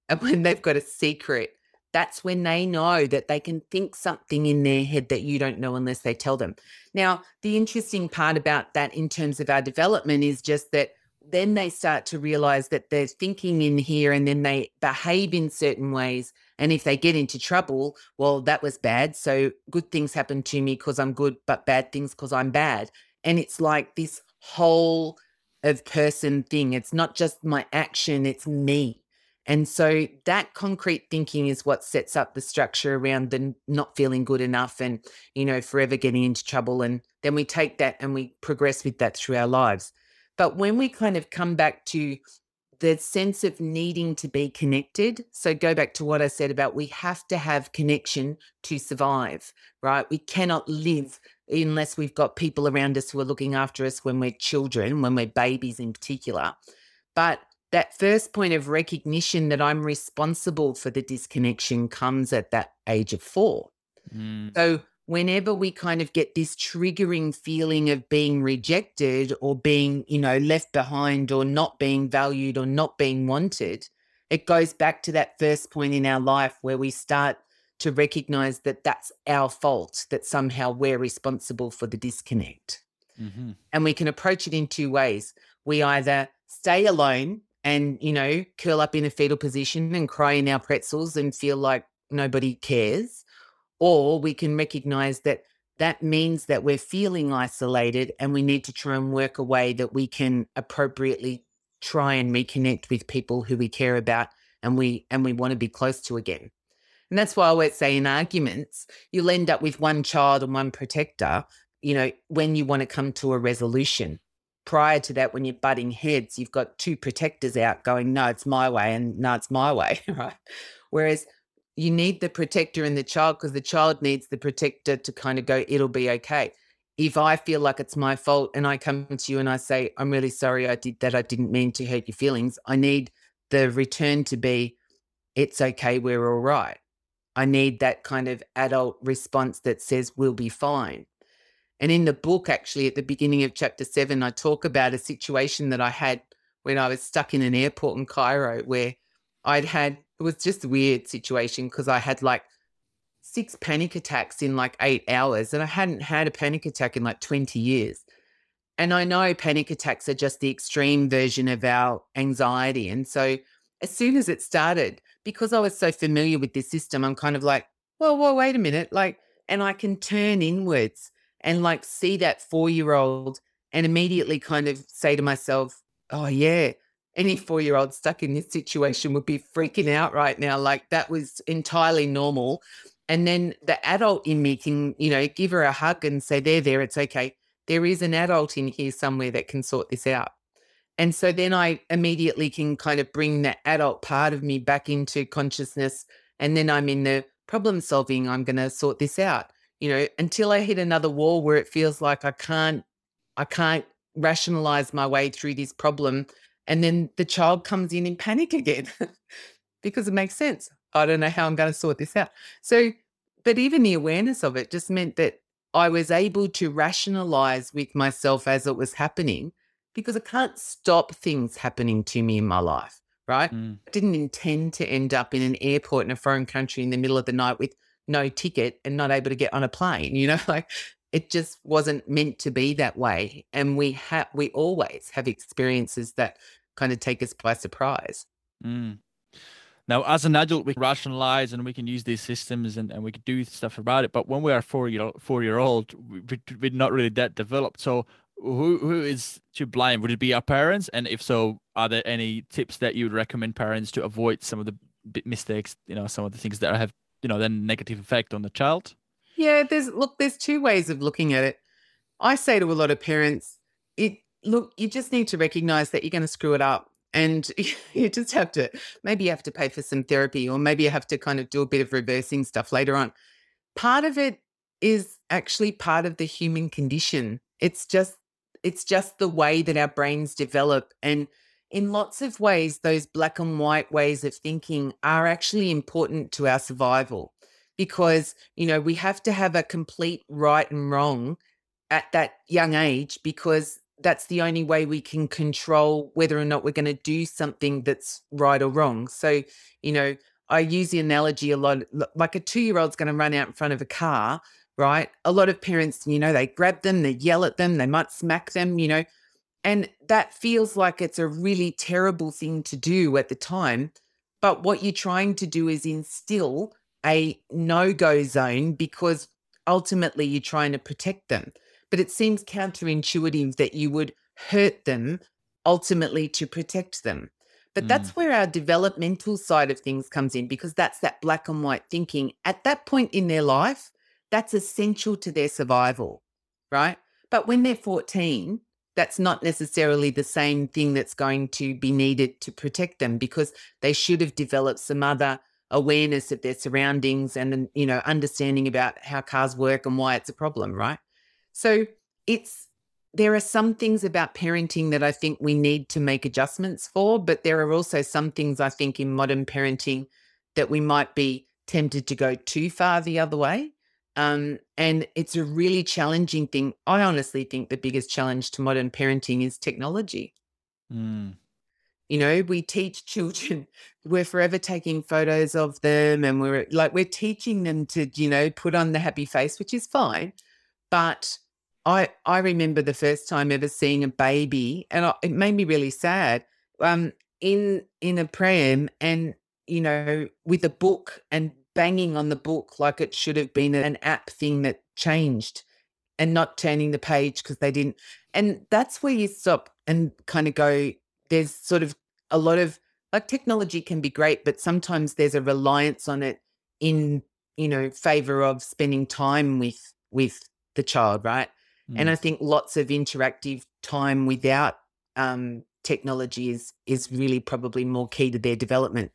And when they've got a secret, that's when they know that they can think something in their head that you don't know unless they tell them. Now, the interesting part about that in terms of our development is just that then they start to realize that there's thinking in here and then they behave in certain ways. And if they get into trouble, well, that was bad. So good things happen to me because I'm good, but bad things because I'm bad. And it's like this whole of person thing. It's not just my action, it's me. And so that concrete thinking is what sets up the structure around the not feeling good enough and, you know, forever getting into trouble. And then we take that and we progress with that through our lives. But when we kind of come back to the sense of needing to be connected, so go back to what I said about we have to have connection to survive, right? We cannot live unless we've got people around us who are looking after us when we're children, when we're babies in particular. But that first point of recognition that I'm responsible for the disconnection comes at that age of four. Mm, So, whenever we kind of get this triggering feeling of being rejected or being, you know, left behind or not being valued or not being wanted, it goes back to that first point in our life where we start to recognize that that's our fault, that somehow we're responsible for the disconnect. mhm. And we can approach it in two ways. We either stay alone and, you know, curl up in a fetal position and cry in our pretzels and feel like nobody cares, or we can recognize that that means that we're feeling isolated and we need to try and work a way that we can appropriately try and reconnect with people who we care about and we and we want to be close to again. And that's why I always say in arguments, you'll end up with one child and one protector, you know, when you want to come to a resolution. Prior to that, when you're butting heads, you've got two protectors out going, no, it's my way, and no, it's my way, <laughs> right? Whereas you need the protector in the child because the child needs the protector to kind of go, it'll be okay. If I feel like it's my fault and I come to you and I say, I'm really sorry I did that, I didn't mean to hurt your feelings, I need the return to be, it's okay, we're all right. I need that kind of adult response that says, we'll be fine. And in the book, actually, at the beginning of chapter seven, I talk about a situation that I had when I was stuck in an airport in Cairo where I'd had, it was just a weird situation because I had like six panic attacks in like eight hours and I hadn't had a panic attack in like 20 years. And I know panic attacks are just the extreme version of our anxiety. And so as soon as it started, because I was so familiar with this system, I'm kind of like, well, well, wait a minute. Like, and I can turn inwards and like see that four year old and immediately kind of say to myself, oh, yeah, any four year old stuck in this situation would be freaking out right now. Like, that was entirely normal. And then the adult in me can, you know, give her a hug and say, there, there, it's okay. There is an adult in here somewhere that can sort this out. And so then I immediately can kind of bring that adult part of me back into consciousness. And then I'm in the problem solving. I'm going to sort this out, you know, until I hit another wall where it feels like I can't, I can't rationalize my way through this problem. And then the child comes in in panic again <laughs> because it makes sense. I don't know how I'm going to sort this out. So, but even the awareness of it just meant that I was able to rationalize with myself as it was happening because I can't stop things happening to me in my life, right? Mm, I didn't intend to end up in an airport in a foreign country in the middle of the night with no ticket and not able to get on a plane, you know, <laughs> like it just wasn't meant to be that way. And we have, we always have experiences that kind of take us by surprise. mm. Now, as an adult, we rationalize and we can use these systems and, and we can do stuff about it. But when we are four year four year old, we, we're not really that developed. So who who is to blame? Would it be our parents? And if so, are there any tips that you would recommend parents to avoid some of the mistakes? You know, some of the things that have you know then negative effect on the child. Yeah, there's look, there's two ways of looking at it. I say to a lot of parents, it look, you just need to recognize that you're going to screw it up. And <laughs> you just have to, maybe you have to pay for some therapy, or maybe you have to kind of do a bit of reversing stuff later on. Part of it is actually part of the human condition. It's just it's just the way that our brains develop. And in lots of ways, those black and white ways of thinking are actually important to our survival because, you know, we have to have a complete right and wrong at that young age because that's the only way we can control whether or not we're going to do something that's right or wrong. So, you know, I use the analogy a lot like a two year old's going to run out in front of a car right? A lot of parents, you know, they grab them, they yell at them, they might smack them, you know, and that feels like it's a really terrible thing to do at the time. But what you're trying to do is instill a no go zone because ultimately you're trying to protect them. But it seems counterintuitive that you would hurt them ultimately to protect them. But mm. that's where our developmental side of things comes in because that's that black and white thinking. At that point in their life, that's essential to their survival, right? But when they're 14, that's not necessarily the same thing that's going to be needed to protect them because they should have developed some other awareness of their surroundings and you know understanding about how cars work and why it's a problem right so it's there are some things about parenting that i think we need to make adjustments for but there are also some things i think in modern parenting that we might be tempted to go too far the other way um, and it's a really challenging thing. I honestly think the biggest challenge to modern parenting is technology. Mm. You know, we teach children, <laughs> we're forever taking photos of them and we're like, we're teaching them to, you know, put on the happy face, which is fine. But I, I remember the first time ever seeing a baby and I, it made me really sad um, in, in a pram and, you know, with a book and banging on the book like it should have been an app thing that changed and not turning the page because they didn't. And that's where you stop and kind of go, there's sort of a lot of like technology can be great, but sometimes there's a reliance on it in, you know, favor of spending time with with the child, right? Mm. And I think lots of interactive time without um, technology is is really probably more key to their development.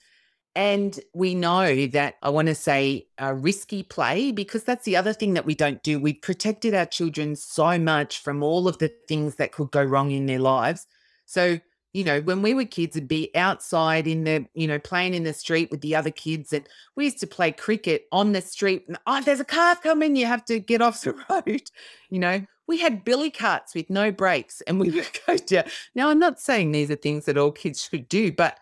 And we know that I want to say a risky play because that's the other thing that we don't do. We've protected our children so much from all of the things that could go wrong in their lives. So, you know, when we were kids, would be outside in the, you know, playing in the street with the other kids. And we used to play cricket on the street. And, oh, there's a car coming. You have to get off the <laughs> road. You know, we had billy carts with no brakes and we <laughs> would go down. Now, I'm not saying these are things that all kids should do, but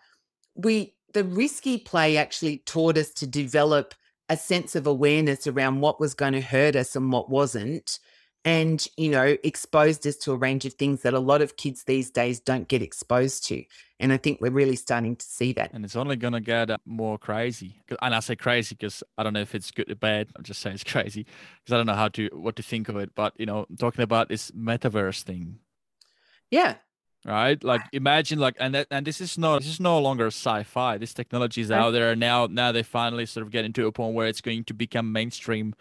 we the risky play actually taught us to develop a sense of awareness around what was going to hurt us and what wasn't and you know exposed us to a range of things that a lot of kids these days don't get exposed to and i think we're really starting to see that. And it's only going to get uh, more crazy and i say crazy because i don't know if it's good or bad i'm just saying it's <laughs> crazy because i don't know how to what to think of it but you know talking about this metaverse thing. Yeah. Right? Like imagine like and that and this is no this is no longer sci-fi this technology is out there now now they finally sort of get into a point where it's going to become mainstream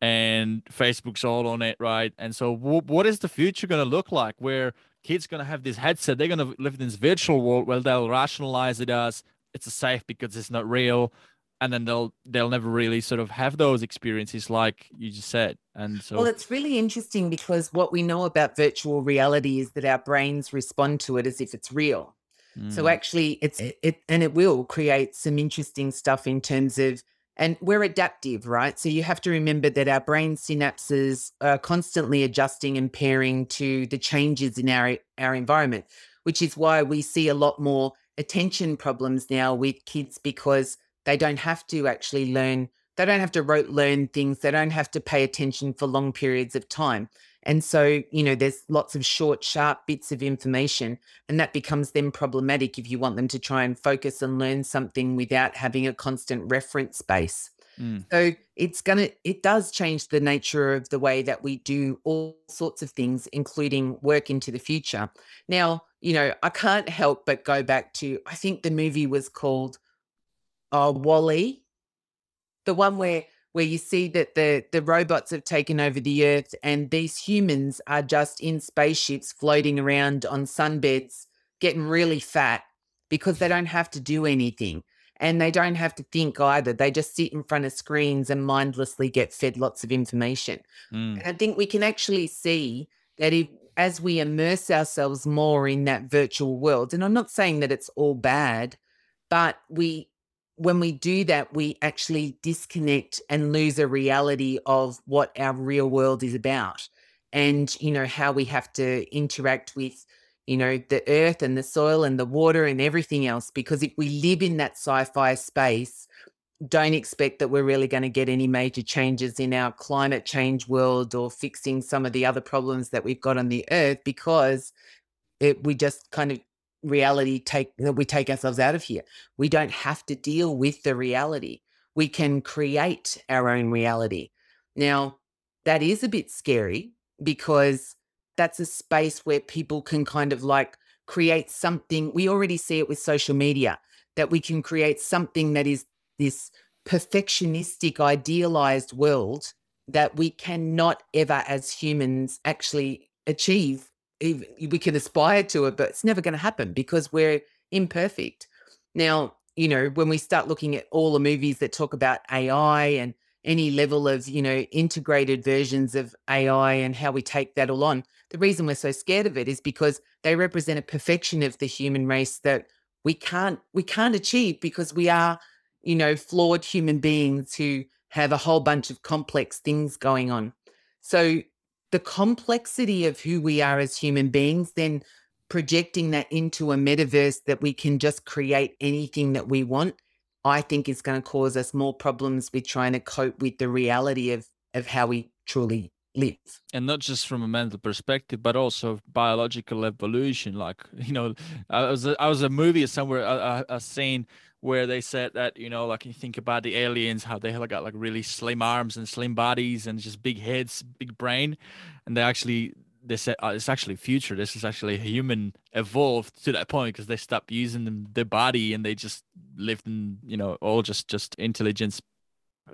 and facebook's all on it right? And so w- what is the future going to look like where kids going to have this headset? They're going to live in this virtual world where they'll rationalize it as it's a safe because it's not real and then they'll they'll never really sort of have those experiences like you just said. And so well it's really interesting because what we know about virtual reality is that our brains respond to it as if it's real. Mm. so actually it's it and it will create some interesting stuff in terms of and we're adaptive right so you have to remember that our brain synapses are constantly adjusting and pairing to the changes in our our environment which is why we see a lot more attention problems now with kids because they don't have to actually learn, they don't have to rote learn things, they don't have to pay attention for long periods of time. And so, you know, there's lots of short, sharp bits of information, and that becomes then problematic if you want them to try and focus and learn something without having a constant reference base. Mm. So it's going to, it does change the nature of the way that we do all sorts of things, including work into the future. Now, you know, I can't help but go back to, I think the movie was called uh, WALL-E, the one where where you see that the the robots have taken over the earth and these humans are just in spaceships floating around on sunbeds getting really fat because they don't have to do anything. And they don't have to think either. They just sit in front of screens and mindlessly get fed lots of information. Mm. and i think we can actually see that if as we immerse ourselves more in that virtual world and i'm not saying that it's all bad but we when we do that, we actually disconnect and lose a reality of what our real world is about and, you know, how we have to interact with, you know, the earth and the soil and the water and everything else. Because if we live in that sci fi space, don't expect that we're really going to get any major changes in our climate change world or fixing some of the other problems that we've got on the earth because it, we just kind of reality take that we take ourselves out of here. We don't have to deal with the reality. We can create our own reality. Now, that is a bit scary because that's a space where people can kind of like create something. We already see it with social media that we can create something that is this perfectionistic, idealized world that we cannot ever, as humans, actually achieve we can aspire to it, but it's never going to happen because we're imperfect. Now, you know, when we start looking at all the movies that talk about AI and any level of, you know, integrated versions of AI and how we take that all on, the reason we're so scared of it is because they represent a perfection of the human race that we can't we can't achieve because we are, you know, flawed human beings who have a whole bunch of complex things going on. So the complexity of who we are as human beings, then projecting that into a metaverse that we can just create anything that we want, I think is going to cause us more problems with trying to cope with the reality of of how we truly live. And not just from a mental perspective, but also biological evolution. Like <laughs> you know, I was I was a movie somewhere a, a scene where they said that you know like you think about the aliens how they got like really slim arms and slim bodies and just big heads big brain. And they actually they said oh, it's actually future. This is actually human evolved to that point because they stopped using them, their body and they just lived in you know all just just intelligence.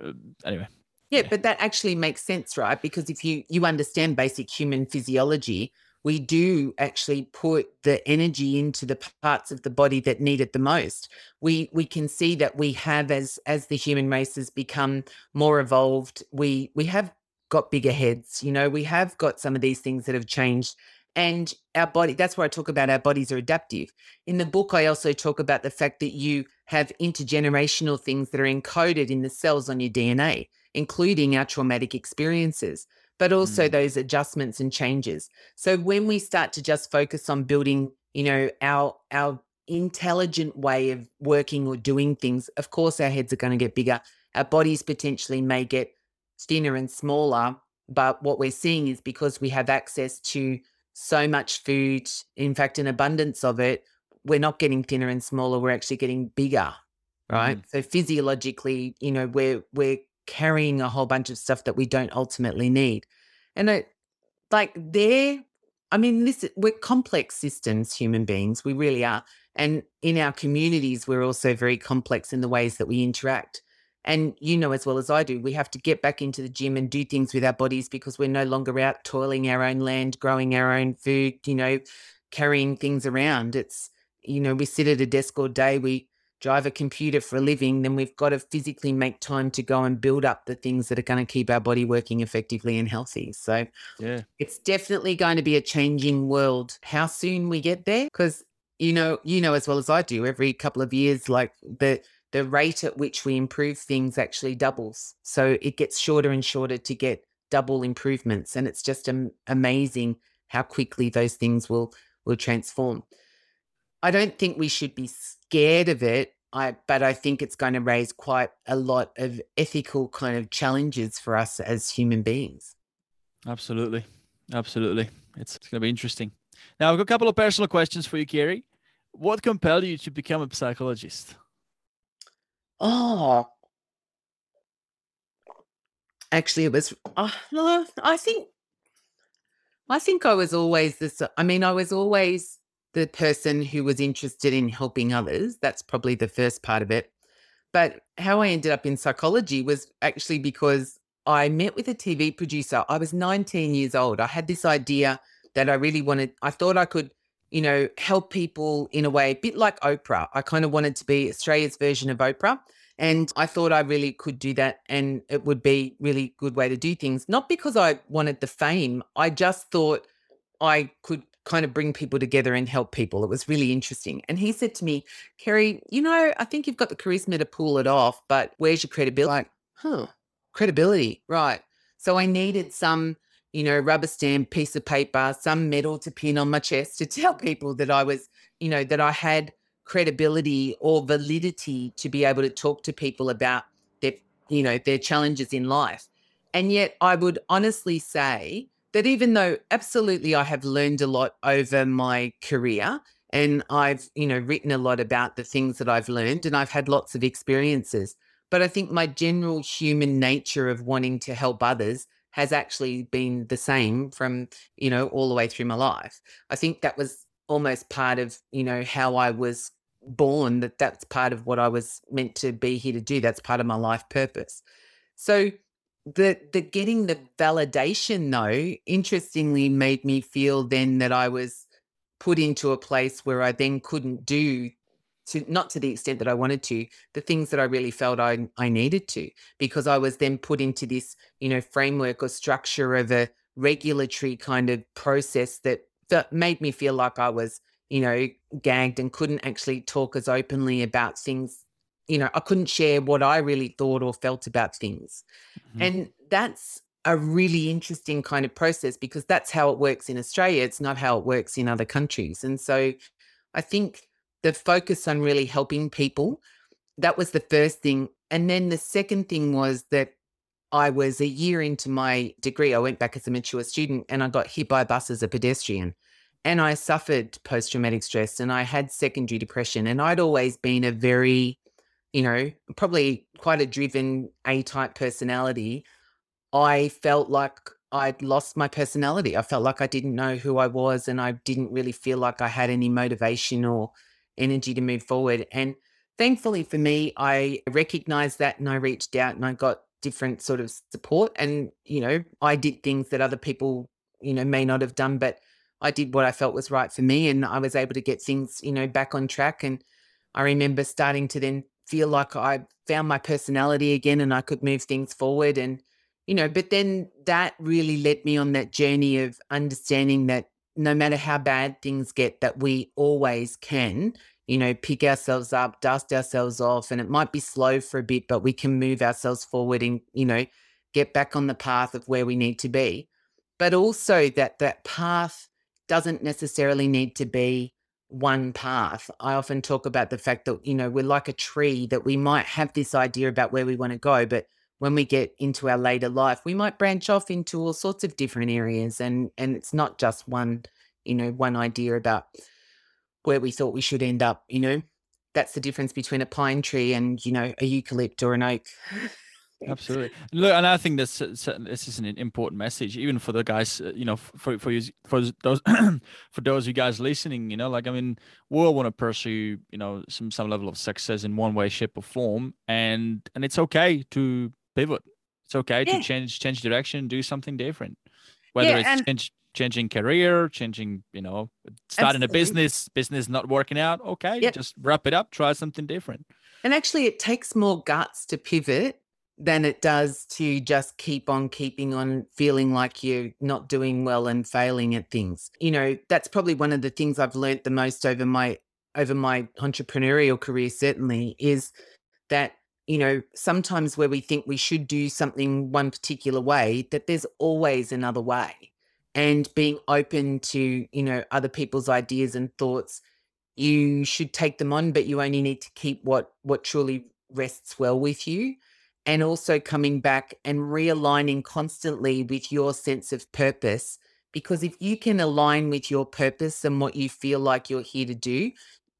Uh, anyway. Yeah, yeah but that actually makes sense right? Because if you you understand basic human physiology we do actually put the energy into the parts of the body that need it the most. We we can see that we have as as the human race has become more evolved, we we have got bigger heads, you know, we have got some of these things that have changed and our body that's where I talk about our bodies are adaptive. In the book I also talk about the fact that you have intergenerational things that are encoded in the cells on your DNA, including our traumatic experiences but also mm. those adjustments and changes. So when we start to just focus on building, you know, our our intelligent way of working or doing things, of course our heads are going to get bigger. Our bodies potentially may get thinner and smaller, but what we're seeing is because we have access to so much food, in fact an abundance of it, we're not getting thinner and smaller, we're actually getting bigger. Right? Mm. So physiologically, you know, we're we're carrying a whole bunch of stuff that we don't ultimately need. And it, like they're, I mean, this we're complex systems, human beings. We really are. And in our communities, we're also very complex in the ways that we interact. And you know as well as I do, we have to get back into the gym and do things with our bodies because we're no longer out toiling our own land, growing our own food, you know, carrying things around. It's, you know, we sit at a desk all day, we drive a computer for a living, then we've got to physically make time to go and build up the things that are going to keep our body working effectively and healthy. So, yeah, it's definitely going to be a changing world. How soon we get there? Because you know, you know as well as I do, every couple of years, like the the rate at which we improve things actually doubles. So it gets shorter and shorter to get double improvements, and it's just am- amazing how quickly those things will will transform. I don't think we should be scared of it. I, but I think it's going to raise quite a lot of ethical kind of challenges for us as human beings. Absolutely. Absolutely. It's, it's going to be interesting. Now, I've got a couple of personal questions for you, Kerry. What compelled you to become a psychologist? Oh, actually, it was. Uh, I think. I think I was always this. I mean, I was always the person who was interested in helping others. That's probably the first part of it. But how I ended up in psychology was actually because I met with a TV producer. I was 19 years old. I had this idea that I really wanted, I thought I could, you know, help people in a way, a bit like Oprah. I kind of wanted to be Australia's version of Oprah. And I thought I really could do that and it would be really good way to do things. Not because I wanted the fame. I just thought I could kind of bring people together and help people. It was really interesting. And he said to me, Kerry, you know, I think you've got the charisma to pull it off, but where's your credibility? Like, huh, credibility. Right. So I needed some, you know, rubber stamp piece of paper, some medal to pin on my chest to <laughs> tell people that I was, you know, that I had credibility or validity to be able to talk to people about their, you know, their challenges in life. And yet I would honestly say that even though absolutely I have learned a lot over my career and I've, you know, written a lot about the things that I've learned and I've had lots of experiences, but I think my general human nature of wanting to help others has actually been the same from, you know, all the way through my life. I think that was almost part of, you know, how I was born, that that's part of what I was meant to be here to do. That's part of my life purpose. So the the getting the validation though, interestingly made me feel then that I was put into a place where I then couldn't do to not to the extent that I wanted to, the things that I really felt I I needed to, because I was then put into this, you know, framework or structure of a regulatory kind of process that that made me feel like I was, you know, gagged and couldn't actually talk as openly about things. You know, I couldn't share what I really thought or felt about things. Mm-hmm. And that's a really interesting kind of process because that's how it works in Australia. It's not how it works in other countries. And so I think the focus on really helping people. That was the first thing. And then the second thing was that I was a year into my degree. I went back as a mature student and I got hit by a bus as a pedestrian. And I suffered post traumatic stress and I had secondary depression. And I'd always been a very, you know, probably quite a driven A type personality. I felt like I'd lost my personality. I felt like I didn't know who I was and I didn't really feel like I had any motivation or energy to move forward. And thankfully for me, I recognized that and I reached out and I got different sort of support. And, you know, I did things that other people, you know, may not have done, but I did what I felt was right for me. And I was able to get things, you know, back on track. And I remember starting to then feel like I found my personality again and I could move things forward. And, you know, but then that really led me on that journey of understanding that no matter how bad things get, that we always can, you know, pick ourselves up, dust ourselves off, and it might be slow for a bit, but we can move ourselves forward and, you know, get back on the path of where we need to be. But also that that path doesn't necessarily need to be one path. I often talk about the fact that, you know, we're like a tree that we might have this idea about where we want to go, but when we get into our later life, we might branch off into all sorts of different areas and and it's not just one, you know, one idea about where we thought we should end up, you know. That's the difference between a pine tree and, you know, a eucalypt or an oak. Absolutely. Look, and I think this this is an important message, even for the guys, uh, you know, for for you, for those <clears throat> for those of you guys listening. You know, like I mean, we all want to pursue, you know, some some level of success in one way, shape, or form, and and it's okay to pivot. It's okay yeah. to change change direction, do something different. Whether yeah, it's and- change changing career, changing, you know, starting Absolutely. a business, business not working out. Okay, yep. just wrap it up, try something different. And actually, it takes more guts to pivot than it does to just keep on keeping on feeling like you're not doing well and failing at things. You know, that's probably one of the things I've learned the most over my over my entrepreneurial career certainly is that you know, sometimes where we think we should do something one particular way, that there's always another way. And being open to, you know, other people's ideas and thoughts, you should take them on, but you only need to keep what what truly rests well with you. And also coming back and realigning constantly with your sense of purpose Because if you can align with your purpose and what you feel like you're here to do,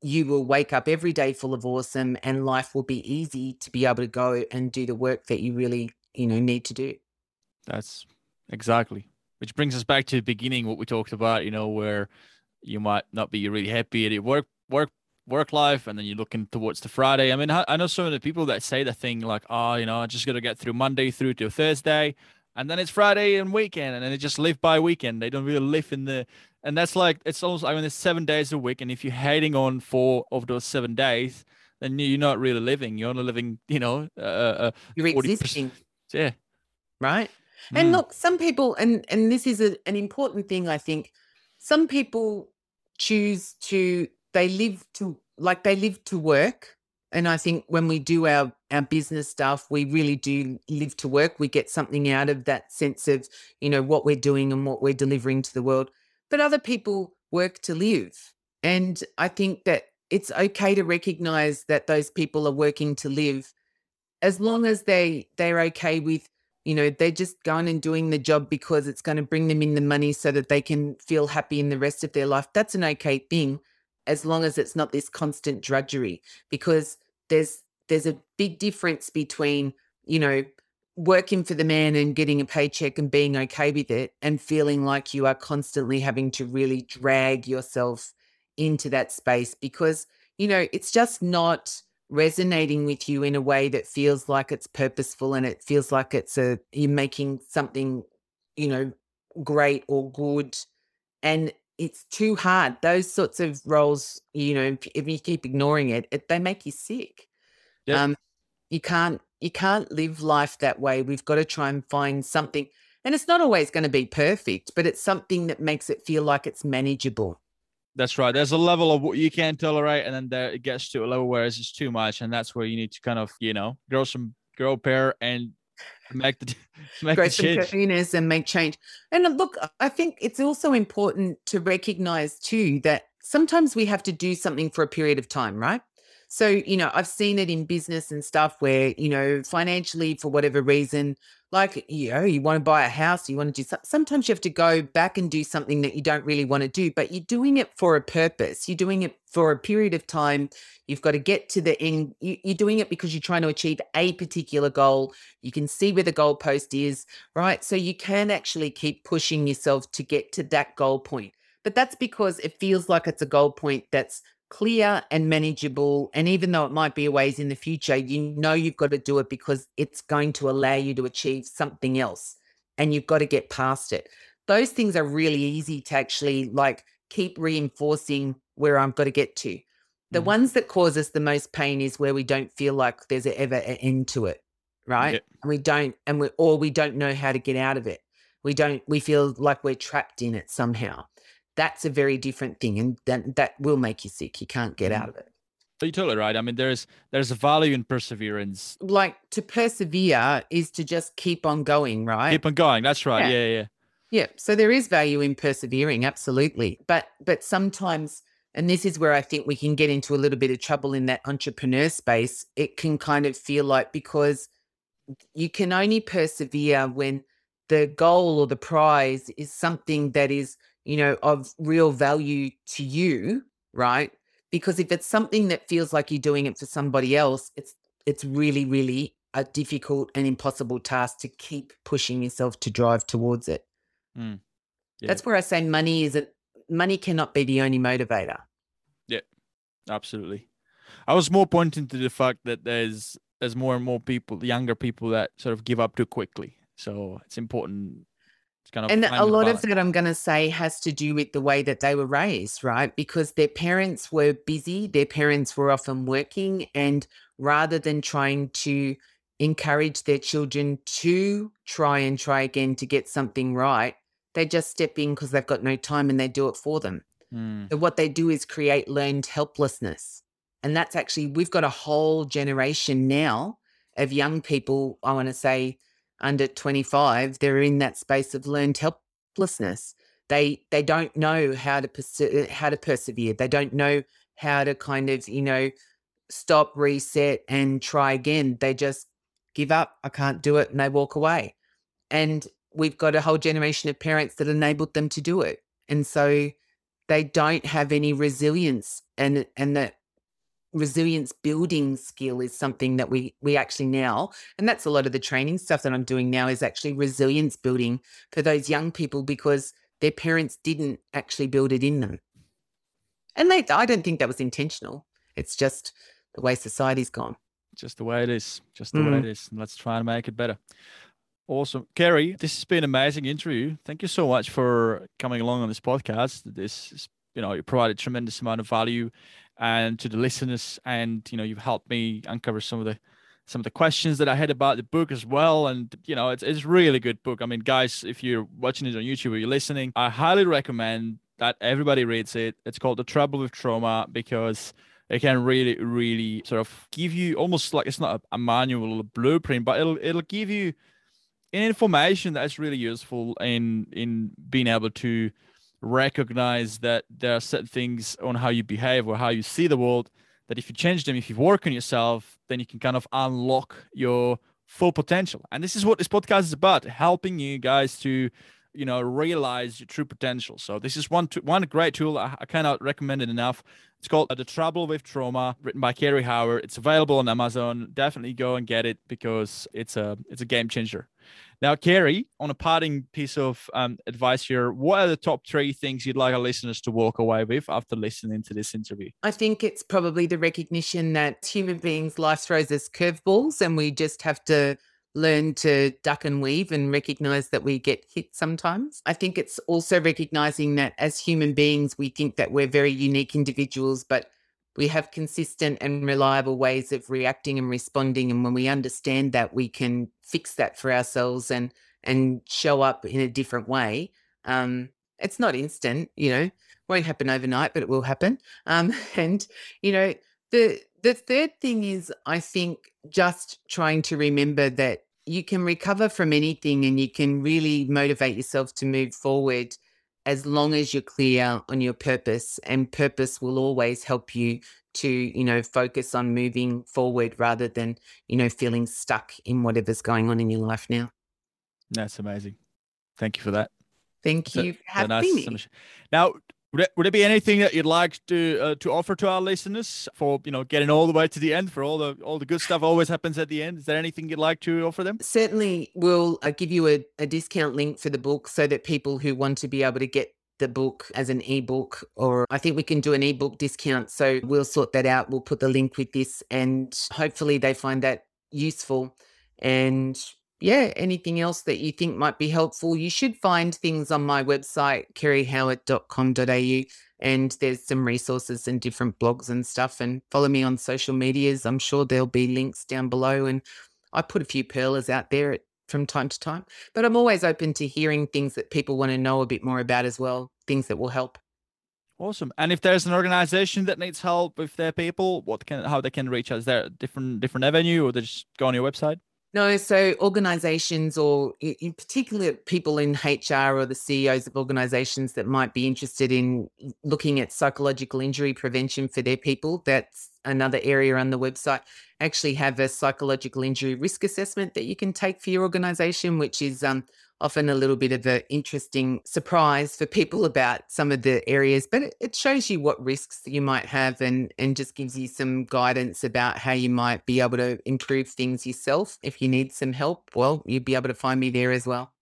you will wake up every day full of awesome and life will be easy to be able to go and do the work that you really, you know, need to do. That's exactly. Which brings us back to the beginning, what we talked about, you know, where you might not be really happy at your work work work life and then you're looking towards the Friday. I mean, I know some of the people that say the thing like, oh, you know, I just got to get through Monday through to Thursday and then it's Friday and weekend and then they just live by weekend. They don't really live in the, and that's like, it's almost, I mean, it's seven days a week. And if you're hating on four of those seven days, then you're not really living. You're only living, you know, uh, uh you're existing. Yeah. Right. And mm. look, some people, and and this is a, an important thing, I think. Some people choose to they live to like they live to work. And i think when we do our our business stuff we really do live to work. We get something out of that sense of you know what we're doing and what we're delivering to the world. But other people work to live. And i think that it's okay to recognize that those people are working to live as long as they they're okay with you know they're just going and doing the job because it's going to bring them in the money so that they can feel happy in the rest of their life. That's an okay thing as long as it's not this constant drudgery because there's there's a big difference between you know working for the man and getting a paycheck and being okay with it and feeling like you are constantly having to really drag yourself into that space because you know it's just not resonating with you in a way that feels like it's purposeful and it feels like it's a you're making something you know great or good. And it's too hard. Those sorts of roles, you know, if, if you keep ignoring it, it, they make you sick. Yep. Um, you can't you can't live life that way. We've got to try and find something, and it's not always going to be perfect, but it's something that makes it feel like it's manageable. That's right. There's a level of what you can tolerate, and then there it gets to a level where it's just too much, and that's where you need to kind of, you know, grow some grow a pair and <laughs> make the <laughs> make grow some change. and make change. And look, I think it's also important to recognize too that sometimes we have to do something for a period of time, right? So, you know, I've seen it in business and stuff where, you know, financially, for whatever reason, like, you know, you want to buy a house, you want to do something. Sometimes you have to go back and do something that you don't really want to do, but you're doing it for a purpose. You're doing it for a period of time. You've got to get to the end. You're doing it because you're trying to achieve a particular goal. You can see where the goalpost is, right? So you can actually keep pushing yourself to get to that goal point. But that's because it feels like it's a goal point that's clear and manageable. And even though it might be a ways in the future, you know you've got to do it because it's going to allow you to achieve something else and you've got to get past it. Those things are really easy to actually like keep reinforcing where I've got to get to. The mm. ones that cause us the most pain is where we don't feel like there's ever an end to it, right? Yeah. And we don't, and we or we don't know how to get out of it. We don't. We feel like we're trapped in it somehow that's a very different thing and that that will make you sick you can't get mm-hmm. out of it so you're totally right. I mean, there's there's a value in perseverance. Like to persevere is to just keep on going, right? Keep on going. That's right. Yeah, yeah, yeah. Yeah. So there is value in persevering, absolutely. But but sometimes, and this is where I think we can get into a little bit of trouble in that entrepreneur space. It can kind of feel like because you can only persevere when the goal or the prize is something that is you know, of real value to you, right? Because if it's something that feels like you're doing it for somebody else, it's it's really, really a difficult and impossible task to keep pushing yourself to drive towards it. Mm. Yeah. That's where I say money is it money cannot be the only motivator. Yeah, absolutely. I was more pointing to the fact that there's there's more and more people, younger people that sort of give up too quickly. So it's important kind of and a lot of that I'm going to say has to do with the way that they were raised, right? Because their parents were busy, their parents were often working, and rather than trying to encourage their children to try and try again to get something right, they just step in because they've got no time and they do it for them. Mm. So what they do is create learned helplessness. And that's actually, we've got a whole generation now of young people, I want to say, under 25 they're in that space of learned helplessness. They they don't know how to perse- uh, how to persevere. They don't know how to kind of you know stop reset and try again. They just give up. I can't do it and they walk away. And we've got a whole generation of parents that enabled them to do it. And so they don't have any resilience and and that resilience building skill is something that we we actually now and that's a lot of the training stuff that I'm doing now is actually resilience building for those young people because their parents didn't actually build it in them. And they I don't think that was intentional. It's just the way society's gone. Just the way it is. Just the mm. way it is. And let's try and make it better. Awesome. Kerry, this has been an amazing interview. Thank you so much for coming along on this podcast. This is, you know, you provided tremendous amount of value and to the listeners and you know, you've helped me uncover some of the some of the questions that I had about the book as well. And you know, it's it's really good book. I mean, guys, if you're watching it on YouTube or you're listening, I highly recommend that everybody reads it. It's called The Trouble with Trauma because it can really, really sort of give you almost like it's not a, manual a blueprint, but it'll it'll give you information that's really useful in in being able to recognize that there are certain things on how you behave or how you see the world that if you change them if you work on yourself then you can kind of unlock your full potential. And this is what this podcast is about helping you guys to you know realize your true potential. So this is one to, one great tool I, I cannot recommend it enough. It's called uh, the trouble with trauma written by Kerry howard. It's available on amazon. Definitely go and get it because it's a it's a game changer now kerry on a parting piece of um, advice here what are the top three things you'd like our listeners to walk away with after listening to this interview i think it's probably the recognition that human beings life throws us curveballs and we just have to learn to duck and weave and recognize that we get hit sometimes. I think it's also recognizing that as human beings, we think that we're very unique individuals, but we have consistent and reliable ways of reacting and responding. And when we understand that, we can fix that for ourselves and and show up in a different way. Um, it's not instant, you know, won't happen overnight, but it will happen. Um, <laughs> and you know, the the third thing is, I think, just trying to remember that you can recover from anything and you can really motivate yourself to move forward as long as you're clear on your purpose and purpose will always help you to you know focus on moving forward rather than you know feeling stuck in whatever's going on in your life now. That's amazing. Thank you for that. Thank you for having nice me. now would it, would it be anything that you'd like to uh, to offer to our listeners for you know getting all the way to the end for all the all the good stuff always happens at the end? Is there anything you'd like to offer them? Certainly, we'll uh, give you a, a discount link for the book so that people who want to be able to get the book as an ebook, or I think we can do an ebook discount. So we'll sort that out. We'll put the link with this, and hopefully they find that useful. And yeah, anything else that you think might be helpful, you should find things on my website, kerryhoward.com.au. And there's some resources and different blogs and stuff. And follow me on social medias. I'm sure there'll be links down below. And I put a few pearlers out there from time to time. But I'm always open to hearing things that people want to know a bit more about as well, things that will help. Awesome. And if there's an organization that needs help with their people, what can how they can reach us? There different different avenue or they just go on your website? No, so organizations or in particular people in HR or the CEOs of organizations that might be interested in looking at psychological injury prevention for their people, that's another area on the website. Actually have a psychological injury risk assessment that you can take for your organization, which is um, often a little bit of an interesting surprise for people about some of the areas, but it, shows you what risks you might have and, and just gives you some guidance about how you might be able to improve things yourself. If you need some help, well, you'd be able to find me there as well.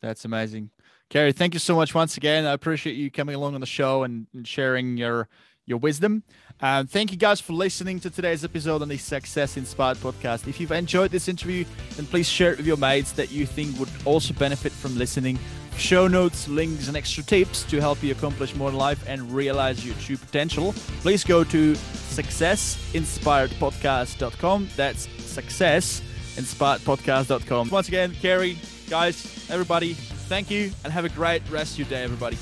That's amazing. Kerry, thank you so much once again. I appreciate you coming along on the show and, and sharing your your wisdom. Um, thank you guys for listening to today's episode on the Success Inspired podcast. If you've enjoyed this interview, then please share it with your mates that you think would also benefit from listening. Show notes, links, and extra tips to help you accomplish more in life and realize your true potential. Please go to successinspiredpodcast.com. That's successinspiredpodcast.com. Once again, Kerry, guys, everybody, thank you and have a great rest of your day, everybody.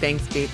Thanks, Pete.